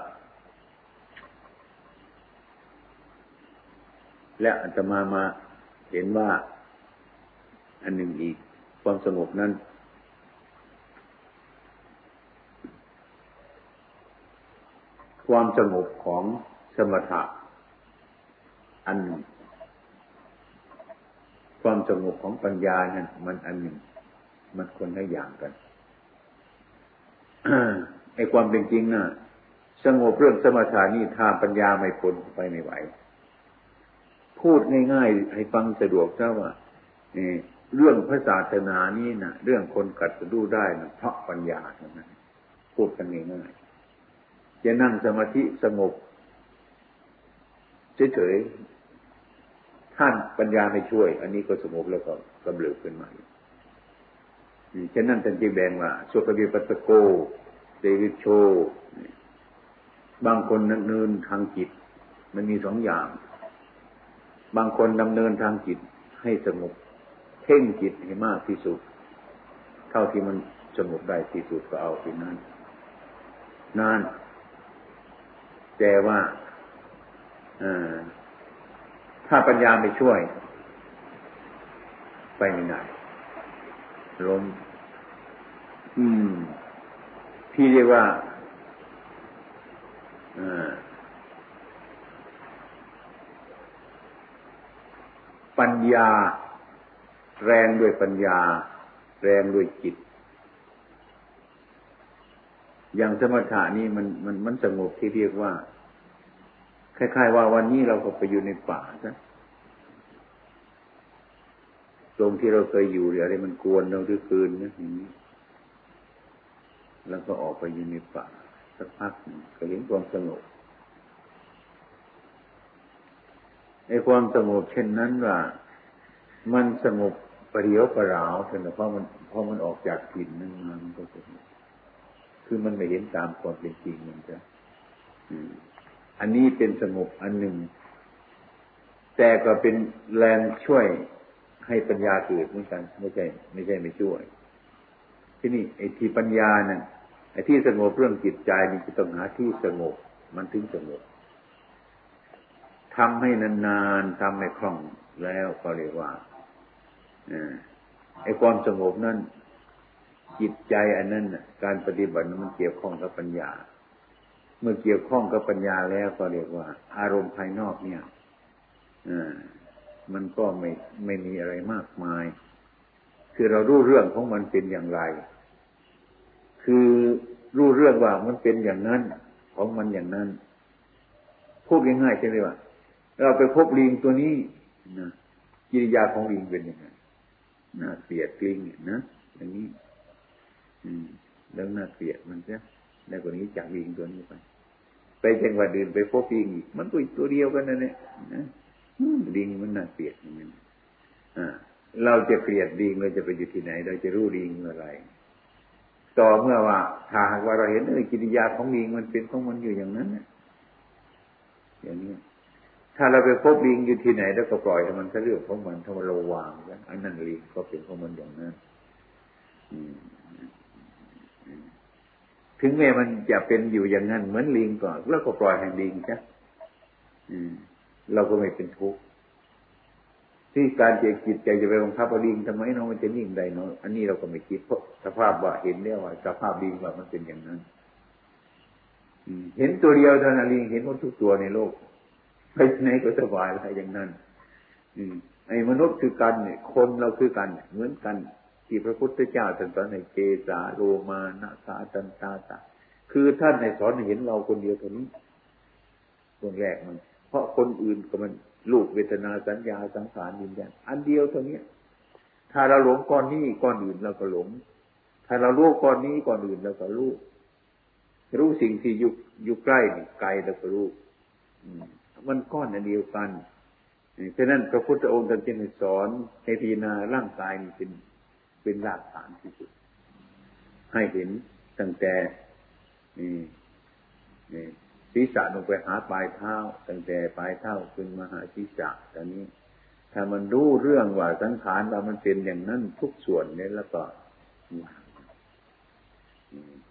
และอาตมามาเห็นว่า อันหนึ่งอีก ความสงบนั้น ความสงบของสมถะ อันหนึ่ง ความสงบของปัญญานั้นมันอันหนึ่ง มันคนละอย่างกันไอ้ความเป็นจริงนะ่ะ สงบเรื่องสมถานี่ถ้าปัญญาไม่พ้นไปไม่ไหว พูดง่ายๆ ให้ฟังสะดวกเจ้าว่าเรื่องพระศาสนานี้นะเรื่องคนกัดสะดูได้นะเพราะปัญญาเท่านั้นพูดกันง่ายๆจะนั่งสมาธิสงบเฉยๆ ท่านปัญญาไม่ช่วย อันนี้ก็สงบแล้วก็กำเริบขึ้นมาฉะนั้นท่านจึงแบ่งว่าสุขวิปัสสโกเดวิโช บางคนนั่นเนินทางจิต มันมีสองอย่าง บางคนดำเนินทางจิตให้สงบเพ่งจิตให้มากที่สุด เท่าที่มันสงบได้ที่สุดก็เอาที่นั้นนานแต่ว่า ถ้าปัญญาไม่ช่วย ไปไม่ได้ล้มอืมพี่เรียกว่าอ่าปัญญา แรงด้วยปัญญา แรงด้วยจิต อย่างสมถะนี่มันมันมันสงบที่เรียกว่า คล้ายๆว่าวันนี้เราก็ไปอยู่ในป่าซะตรงที่เราเคยอยู่อะไรมันกวนเราทุกคืนนะอย่างนี้ แล้วก็ออกไปอยู่ในป่าสักพักก็เห็นความสงบในความสงบเช่นนั้นว่า มันสงบปเดียวประราวเป็นเพราะมันเพราะมันออกจากถิ่นนั้นมันก็สงบคือมันไม่เห็นตามความเป็นจริงมันจะอัันนี้เป็นสงบอันหนึ่ง แต่ก็เป็นแรงช่วยให้ปัญญาเกิดเหมือนกัน ไม่ใช่ ไม่ใช่ไม่ช่วย ที่นี่ไอ้ที่ปัญญานั่นไอ้ที่สงบเรื่องจิตใจนี่จะต้องหาที่สงบ มันถึงสงบทำให้นานๆทำให้คล่องแล้วก็เรียกว่าไอ้ความสงบนั้นจิตใจอันนั้นการปฏิบัติมันเกี่ยวข้องกับปัญญา เมื่อเกี่ยวข้องกับปัญญาแล้วก็เรียกว่า อารมณ์ภายนอกเนี่ยมันก็ไม่ไม่มีอะไรมากมาย คือเรารู้เรื่องของมันเป็นอย่างไร คือรู้เรื่องว่ามันเป็นอย่างนั้น ของมันอย่างนั้น พูดง่ายๆใช่ไหมว่าเราไปพบลิงตัวนี้นะกิริยาของลิงเป็นยังไงน่าเกลียดลิงนะอย่างนี้ อืมแล้วน่าเกลียดมันจะในกรณีจากลิงตัวนี้ไป ไปจังหวัดอื่นไปพบลิงอีกมันก็ตัวเดียวกันนั่นแหละลิงมันน่าเกลียดอย่างนี้เราจะเกลียดลิงเราจะไปอยู่ที่ไหน เราจะรู้ลิงเมื่อไรต่อเมื่อว่าถ้าหากว่าเราเห็นเออกิริยาของลิงมันเป็นของมันอยู่อย่างนั้นอย่างนี้ถ้าเราไปพบลิงอยู่ที่ไหนแล้วก็ปล่อยให้มันก็เรื่องของมันถ้าเราวางแล้วอันนั้นลิงก็เป็นของมันอย่างนั้น ถึงแม้มันจะเป็นอยู่อย่างนั้นเหมือนลิงก่อนแล้วก็ปล่อยให้ลิงใช่เราก็ไม่เป็นทุกข์ที่การเจจิตใจจะไปบังคับลิงทำไมเนาะมันจะนิ่งได้เนาะอันนี้เราก็ไม่คิดเพราะสภาพว่าเห็นแล้วว่าสภาพลิงว่ามันเป็นอย่างนั้นเห็นตัวเดียวเท่านั้นลิงเห็นหมดทุกตัวในโลกไปไหนก็สบายอะไรอย่างนั้นไอ้มนุษย์คือกันเนี่ยคนเราคือกันเหมือนกัน ที่พระพุทธเจ้าตรัสในเกสาโรมานาสาตันตาตาคือท่านในสอนเห็นเราคนเดียวเท่านี้คนแรกมัน เพราะคนอื่นก็มันลูกเวทนาสัญญาสังขารยินยันอันเดียวเท่านี้ถ้าเราหลงก้อนนี้ก้อนอื่นเราก็หลง ถ้าเรารู้ก้อนนี้ก้อนอื่นเราก็รู้รู้สิ่งที่อยู่อยู่ใกล้ไกลเราก็รู้มันก้อนอันเดียวกันฉะนั้นพระพุทธองค์ท่านจึงสอนให้พิจารณาร่างกายเป็น เป็นรากฐานที่สุด ให้เห็นตั้งแต่นี่นี่ศีรษะลงไปหาปลายเท้า ตั้งแต่ปลายเท้าขึ้นมาหาศีรษะตอนนี้ ถ้ามันรู้เรื่องว่าสังขารว่ามันเป็นอย่างนั้นทุกส่วนเนี่ยแล้วก็วาง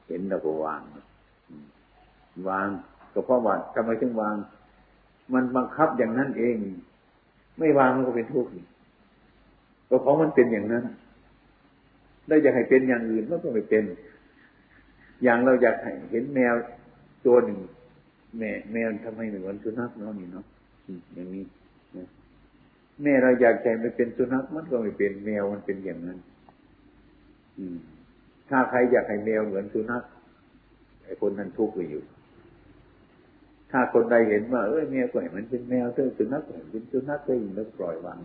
เห็นแล้วก็วางวางก็เพราะว่าทำไมถึงวาง มันบังคับอย่างนั้นเอง ไม่วางมันก็เป็นทุกข์ก็เพราะมันเป็นอย่างนั้น เราอยากให้เป็นอย่างอื่นมันก็ไม่เป็น อย่างเราอยากเห็นแมวตัวหนึ่ง แม่แมวทำไมเหมือนสุนัขเนาะนี่เนาะอย่างนี้แม่เราอยากใจไม่เป็นสุนัขมันก็ไม่เป็นแมวมันเป็นอย่างนั้น อืม ถ้าใครอยากให้แมวเหมือนสุนัขไอ้คนนั้นทุกข์ไปอยู่ ถ้าคนใดเห็นว่าเอ้ยแมวก็เหมือนเป็นแมวเธอสุนัขก็เหมือนเป็นสุนัขก็ยิ่งแล้วปล่อยวาง